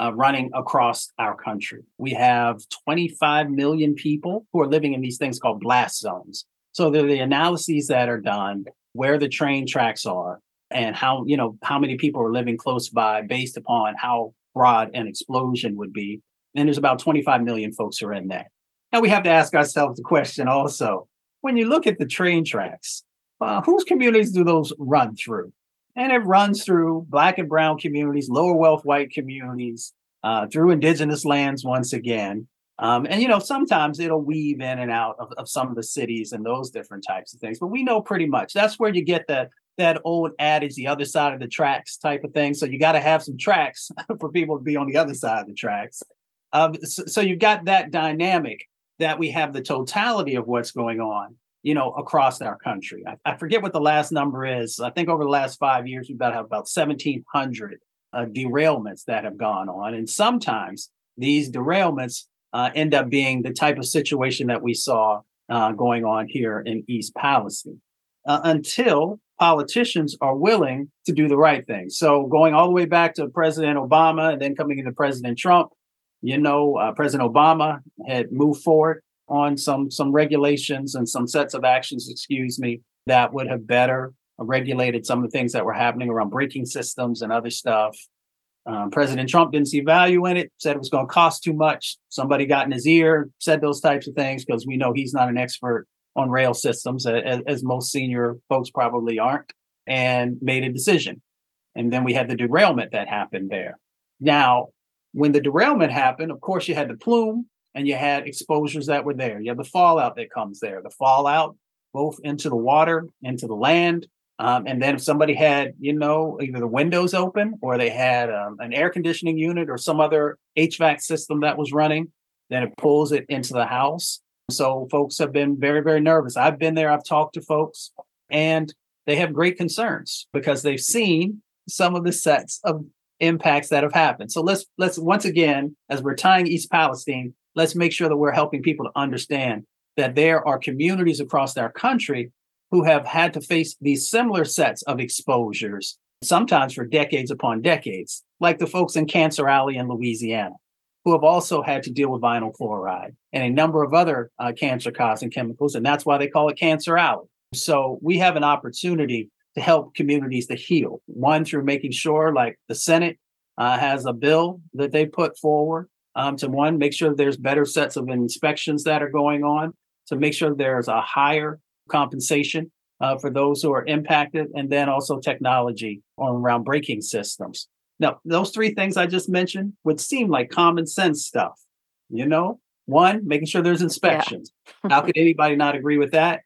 Speaker 2: uh, running across our country. We have 25 million people who are living in these things called blast zones. So the analyses that are done, where the train tracks are, and how you know how many people are living close by based upon how broad an explosion would be. And there's about 25 million folks who are in there. Now we have to ask ourselves the question also when you look at the train tracks, uh, whose communities do those run through? And it runs through black and brown communities, lower wealth white communities, uh, through indigenous lands once again. Um, and you know, sometimes it'll weave in and out of, of some of the cities and those different types of things. But we know pretty much that's where you get that that old adage, the other side of the tracks type of thing. So you got to have some tracks for people to be on the other side of the tracks. Um, so, so you've got that dynamic that we have the totality of what's going on, you know, across our country. I, I forget what the last number is. I think over the last five years, we've got to have about 1,700 uh, derailments that have gone on. And sometimes these derailments uh, end up being the type of situation that we saw uh, going on here in East Palestine uh, until politicians are willing to do the right thing. So, going all the way back to President Obama and then coming into President Trump, you know, uh, President Obama had moved forward on some some regulations and some sets of actions, excuse me, that would have better regulated some of the things that were happening around braking systems and other stuff. Um, President Trump didn't see value in it, said it was going to cost too much. Somebody got in his ear, said those types of things because we know he's not an expert on rail systems, as, as most senior folks probably aren't, and made a decision. And then we had the derailment that happened there. Now, when the derailment happened, of course, you had the plume and you had exposures that were there. You have the fallout that comes there, the fallout both into the water, into the land. Um, and then if somebody had, you know, either the windows open or they had um, an air conditioning unit or some other HVAC system that was running, then it pulls it into the house. So folks have been very, very nervous. I've been there, I've talked to folks, and they have great concerns because they've seen some of the sets of impacts that have happened. So let's let's once again, as we're tying East Palestine, let's make sure that we're helping people to understand that there are communities across our country who have had to face these similar sets of exposures, sometimes for decades upon decades, like the folks in Cancer Alley in Louisiana, who have also had to deal with vinyl chloride and a number of other uh, cancer causing chemicals. And that's why they call it Cancer Alley. So we have an opportunity to help communities to heal. One, through making sure, like the Senate uh, has a bill that they put forward um, to one, make sure there's better sets of inspections that are going on, to make sure there's a higher compensation uh, for those who are impacted, and then also technology on around braking systems. Now, those three things I just mentioned would seem like common sense stuff. You know, one, making sure there's inspections. Yeah. How could anybody not agree with that?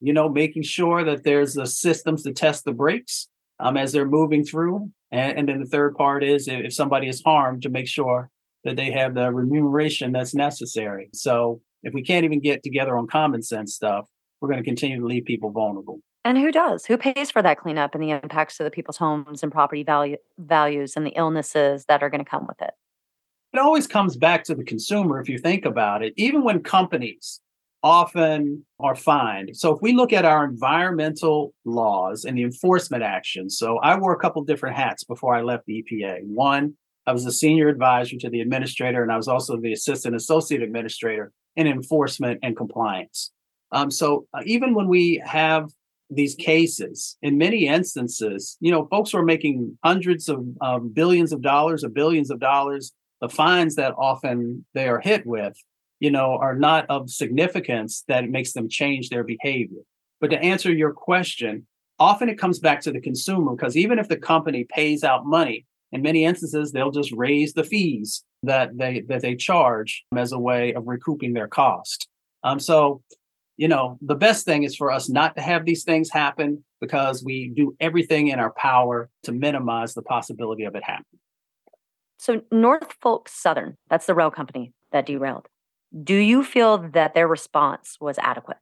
Speaker 2: you know, making sure that there's the systems to test the brakes um, as they're moving through. And, and then the third part is if somebody is harmed, to make sure that they have the remuneration that's necessary. So if we can't even get together on common sense stuff, we're going to continue to leave people vulnerable.
Speaker 1: And who does? Who pays for that cleanup and the impacts to the people's homes and property value, values and the illnesses that are going to come with it?
Speaker 2: It always comes back to the consumer if you think about it. Even when companies often are fined. So if we look at our environmental laws and the enforcement actions, so I wore a couple different hats before I left the EPA. One, I was a senior advisor to the administrator, and I was also the assistant associate administrator in enforcement and compliance. Um, so uh, even when we have these cases, in many instances, you know, folks who are making hundreds of um, billions of dollars or billions of dollars. The fines that often they are hit with you know, are not of significance that it makes them change their behavior. But to answer your question, often it comes back to the consumer because even if the company pays out money, in many instances they'll just raise the fees that they that they charge as a way of recouping their cost. Um, so, you know, the best thing is for us not to have these things happen because we do everything in our power to minimize the possibility of it happening.
Speaker 1: So Norfolk Southern, that's the rail company that derailed. Do you feel that their response was adequate?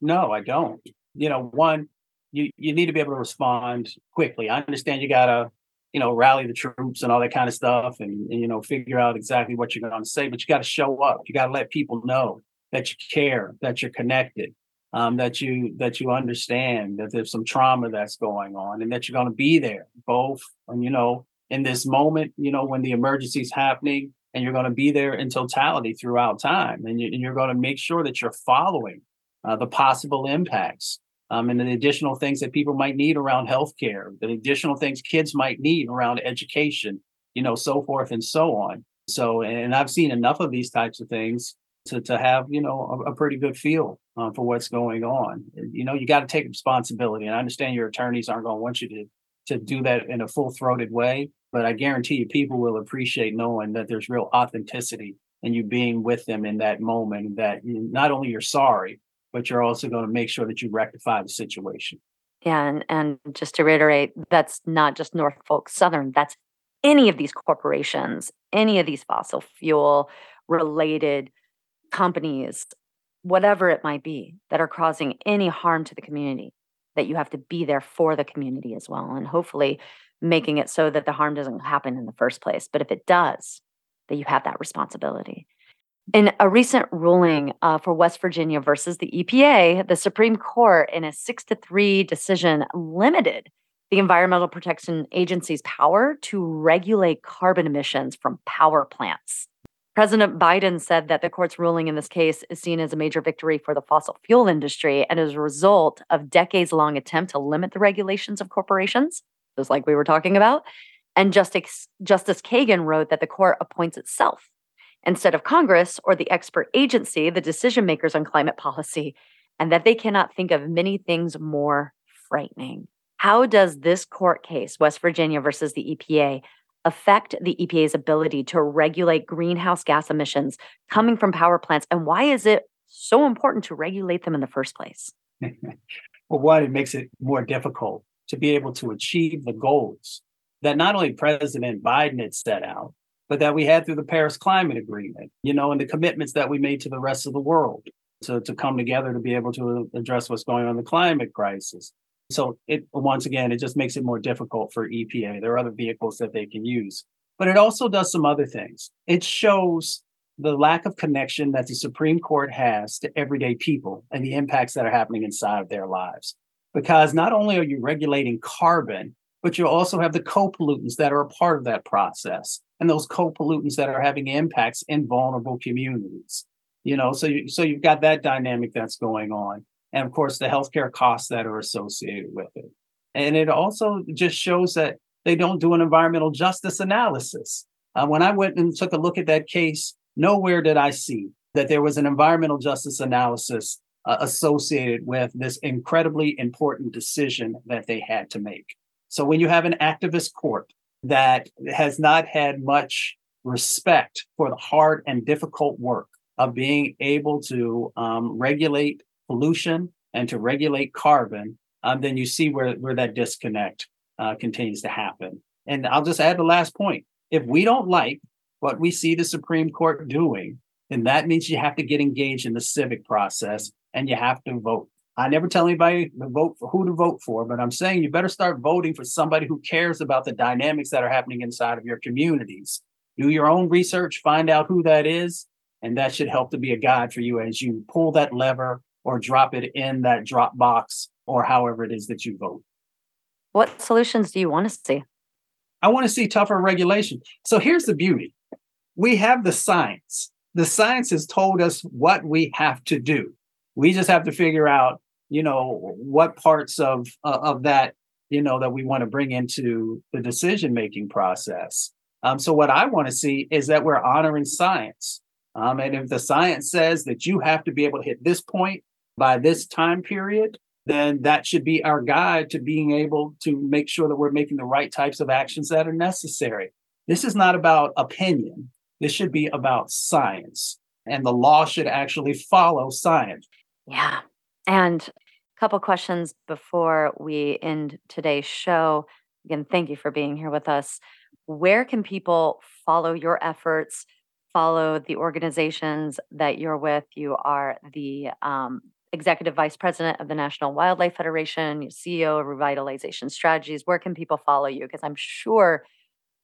Speaker 2: No, I don't. You know, one, you, you need to be able to respond quickly. I understand you got to you know, rally the troops and all that kind of stuff and, and you know, figure out exactly what you're going to say, but you got to show up. You got to let people know that you care, that you're connected, um, that you that you understand that there's some trauma that's going on and that you're going to be there both and you know in this moment you know when the emergency is happening and you're going to be there in totality throughout time and, you, are going to make sure that you're following uh, the possible impacts um, and the additional things that people might need around healthcare, the additional things kids might need around education, you know, so forth and so on. So, and I've seen enough of these types of things to to have you know a, a pretty good feel uh, for what's going on. You know, you got to take responsibility, and I understand your attorneys aren't going to want you to to do that in a full throated way, but I guarantee you, people will appreciate knowing that there's real authenticity and you being with them in that moment. That you, not only you're sorry, but you're also going to make sure that you rectify the situation.
Speaker 1: Yeah, And and just to reiterate, that's not just Norfolk Southern. That's any of these corporations, any of these fossil fuel related companies, whatever it might be, that are causing any harm to the community. That you have to be there for the community as well, and hopefully making it so that the harm doesn't happen in the first place. But if it does, that you have that responsibility. In a recent ruling uh, for West Virginia versus the EPA, the Supreme Court, in a six to three decision, limited the Environmental Protection Agency's power to regulate carbon emissions from power plants. President Biden said that the court's ruling in this case is seen as a major victory for the fossil fuel industry and as a result of decades long attempt to limit the regulations of corporations, just like we were talking about. And Justice, Justice Kagan wrote that the court appoints itself instead of Congress or the expert agency, the decision makers on climate policy, and that they cannot think of many things more frightening. How does this court case, West Virginia versus the EPA, affect the EPA's ability to regulate greenhouse gas emissions coming from power plants? And why is it so important to regulate them in the first place?
Speaker 2: well, one, it makes it more difficult to be able to achieve the goals that not only President Biden had set out, but that we had through the Paris Climate Agreement, you know, and the commitments that we made to the rest of the world to, to come together to be able to address what's going on in the climate crisis. So it once again, it just makes it more difficult for EPA. There are other vehicles that they can use. But it also does some other things. It shows the lack of connection that the Supreme Court has to everyday people and the impacts that are happening inside of their lives. Because not only are you regulating carbon, but you also have the co-pollutants that are a part of that process and those co-pollutants that are having impacts in vulnerable communities you know so you so you've got that dynamic that's going on and of course the healthcare costs that are associated with it. And it also just shows that they don't do an environmental justice analysis. Uh, when i went and took a look at that case nowhere did i see that there was an environmental justice analysis uh, associated with this incredibly important decision that they had to make. So when you have an activist court that has not had much respect for the hard and difficult work of being able to um, regulate pollution and to regulate carbon, um, then you see where, where that disconnect uh, continues to happen. And I'll just add the last point. If we don't like what we see the Supreme Court doing, then that means you have to get engaged in the civic process and you have to vote. I never tell anybody to vote for who to vote for, but I'm saying you better start voting for somebody who cares about the dynamics that are happening inside of your communities. Do your own research, find out who that is, and that should help to be a guide for you as you pull that lever or drop it in that drop box or however it is that you vote.
Speaker 1: What solutions do you want to see?
Speaker 2: I want to see tougher regulation. So here's the beauty we have the science. The science has told us what we have to do. We just have to figure out you know what parts of uh, of that you know that we want to bring into the decision making process um, so what i want to see is that we're honoring science um, and if the science says that you have to be able to hit this point by this time period then that should be our guide to being able to make sure that we're making the right types of actions that are necessary this is not about opinion this should be about science and the law should actually follow science
Speaker 1: yeah and a couple questions before we end today's show. Again, thank you for being here with us. Where can people follow your efforts, follow the organizations that you're with? You are the um, Executive Vice President of the National Wildlife Federation, CEO of Revitalization Strategies. Where can people follow you? Because I'm sure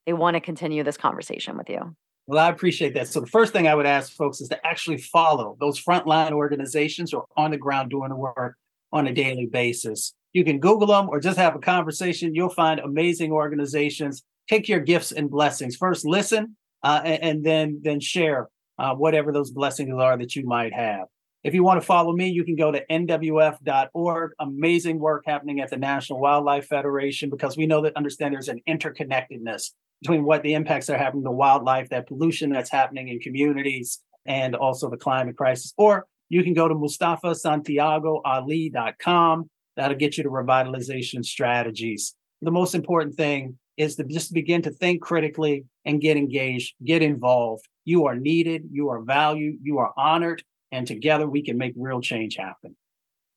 Speaker 1: they want to continue this conversation with you.
Speaker 2: Well, I appreciate that. So the first thing I would ask folks is to actually follow those frontline organizations who are on the ground doing the work on a daily basis. You can Google them or just have a conversation. You'll find amazing organizations. Take your gifts and blessings. First, listen, uh, and, and, then then share uh, whatever those blessings are that you might have. If you want to follow me, you can go to nwf.org. Amazing work happening at the National Wildlife Federation because we know that understand there's an interconnectedness between what the impacts are happening to wildlife, that pollution that's happening in communities, and also the climate crisis. Or you can go to mustafasantiagoali.com. That'll get you to revitalization strategies. The most important thing is to just begin to think critically and get engaged, get involved. You are needed, you are valued, you are honored, and together we can make real change happen.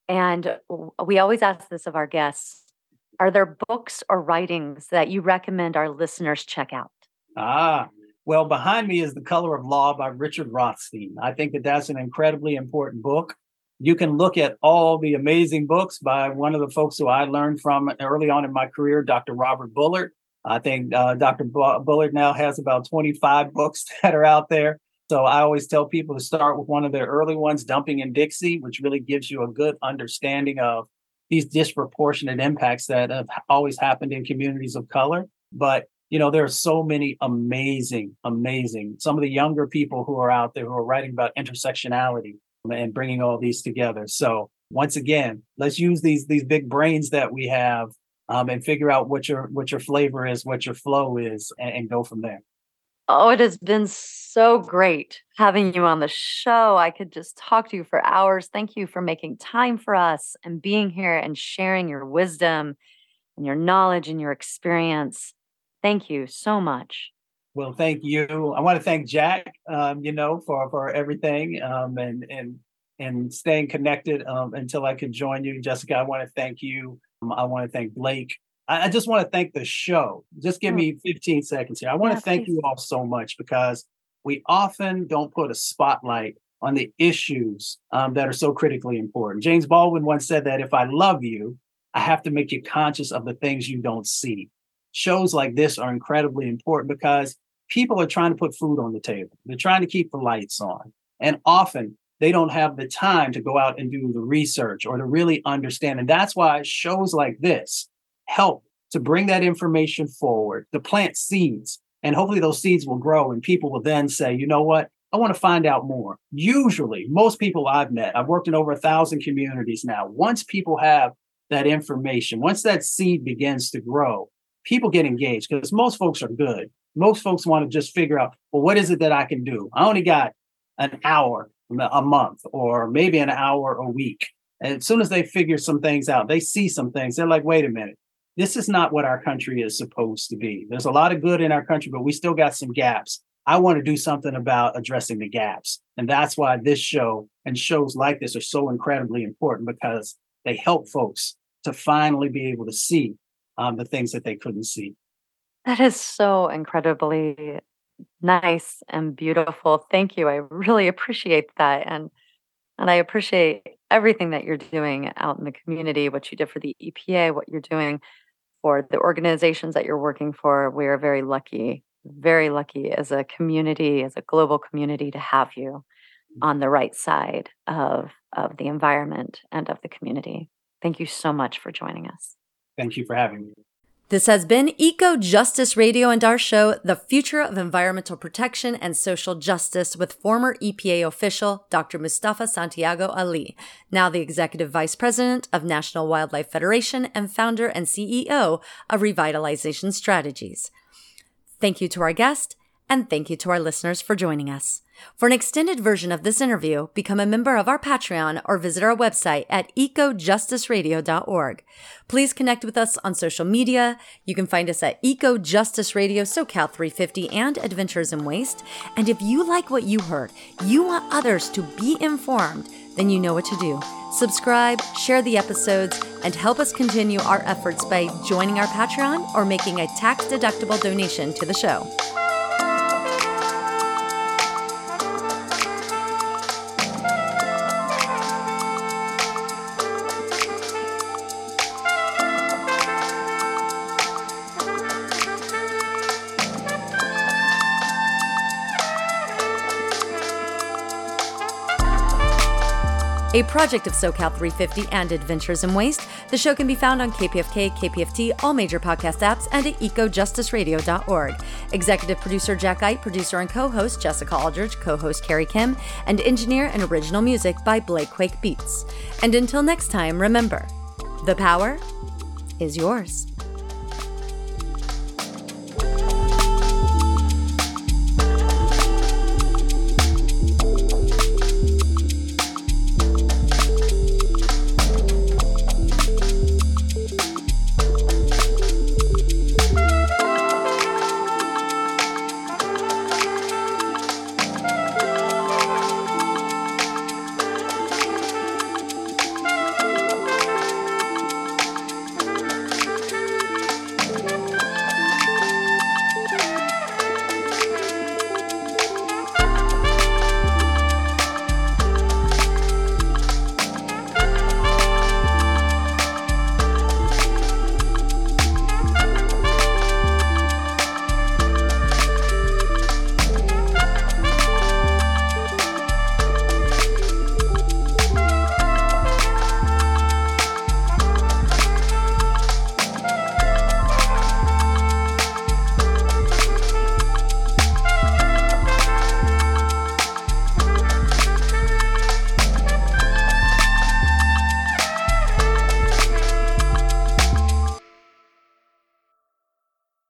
Speaker 1: And we always ask this of our guests Are there books or writings that you recommend our listeners check out?
Speaker 2: Ah, well, behind me is The Color of Law by Richard Rothstein. I think that that's an incredibly important book. You can look at all the amazing books by one of the folks who I learned from early on in my career, Dr. Robert Bullard. I think uh, Dr. Bullard now has about 25 books that are out there. So I always tell people to start with one of their early ones, Dumping in Dixie, which really gives you a good understanding of these disproportionate impacts that have always happened in communities of color. But you know, there are so many amazing, amazing, some of the younger people who are out there who are writing about intersectionality and bringing all these together. So once again, let's use these these big brains that we have um, and figure out what your what your flavor is, what your flow is, and, and go from there.
Speaker 1: Oh, it has been so great having you on the show. I could just talk to you for hours. Thank you for making time for us and being here and sharing your wisdom and your knowledge and your experience. Thank you so much.
Speaker 2: Well, thank you. I want to thank Jack, um, you know, for for everything um, and and and staying connected um, until I could join you, Jessica. I want to thank you. Um, I want to thank Blake I, just want to thank the show. Just give me 15 seconds here. I want yeah, to thank please. you all so much because we often don't put a spotlight on the issues um, that are so critically important. James Baldwin once said that if I love you, I have to make you conscious of the things you don't see. Shows like this are incredibly important because people are trying to put food on the table. They're trying to keep the lights on. And often they don't have the time to go out and do the research or to really understand. And that's why shows like this help to bring that information forward, to plant seeds. And hopefully those seeds will grow and people will then say, you know what? I want to find out more. Usually, most people I've met, I've worked in over a thousand communities now. Once people have that information, once that seed begins to grow, people get engaged because most folks are good. Most folks want to just figure out, well, what is it that I can do? I only got an hour a month or maybe an hour a week. And as soon as they figure some things out, they see some things, they're like, wait a minute, this is not what our country is supposed to be. There's a lot of good in our country, but we still got some gaps. I want to do something about addressing the gaps. And that's why this show and shows like this are so incredibly important because they help folks to finally be able to see um, the things that they couldn't see.
Speaker 1: That is so incredibly nice and beautiful. Thank you. I really appreciate that. And and I appreciate everything that you're doing out in the community, what you did for the EPA, what you're doing for the organizations that you're working for. We are very lucky, very lucky as a community, as a global community, to have you mm. on the right side of, of the environment and of the community. Thank you so much for joining us.
Speaker 2: Thank you for having me.
Speaker 1: This has been Eco Justice Radio and our show, The Future of Environmental Protection and Social Justice, with former EPA official Dr. Mustafa Santiago Ali, now the Executive Vice President of National Wildlife Federation and founder and CEO of Revitalization Strategies. Thank you to our guest, and thank you to our listeners for joining us. For an extended version of this interview, become a member of our Patreon or visit our website at ecojusticeradio.org. Please connect with us on social media. You can find us at Eco Justice Radio, SoCal 350, and Adventures in Waste. And if you like what you heard, you want others to be informed, then you know what to do. Subscribe, share the episodes, and help us continue our efforts by joining our Patreon or making a tax deductible donation to the show. A project of SoCal 350 and Adventures in Waste. The show can be found on KPFK, KPFT, all major podcast apps, and at ecojusticeradio.org. Executive producer Jack Eidt, producer and co host Jessica Aldridge, co host Carry Kim, and engineer and original music by Blake Quake Beats. And until next time, remember the power is yours.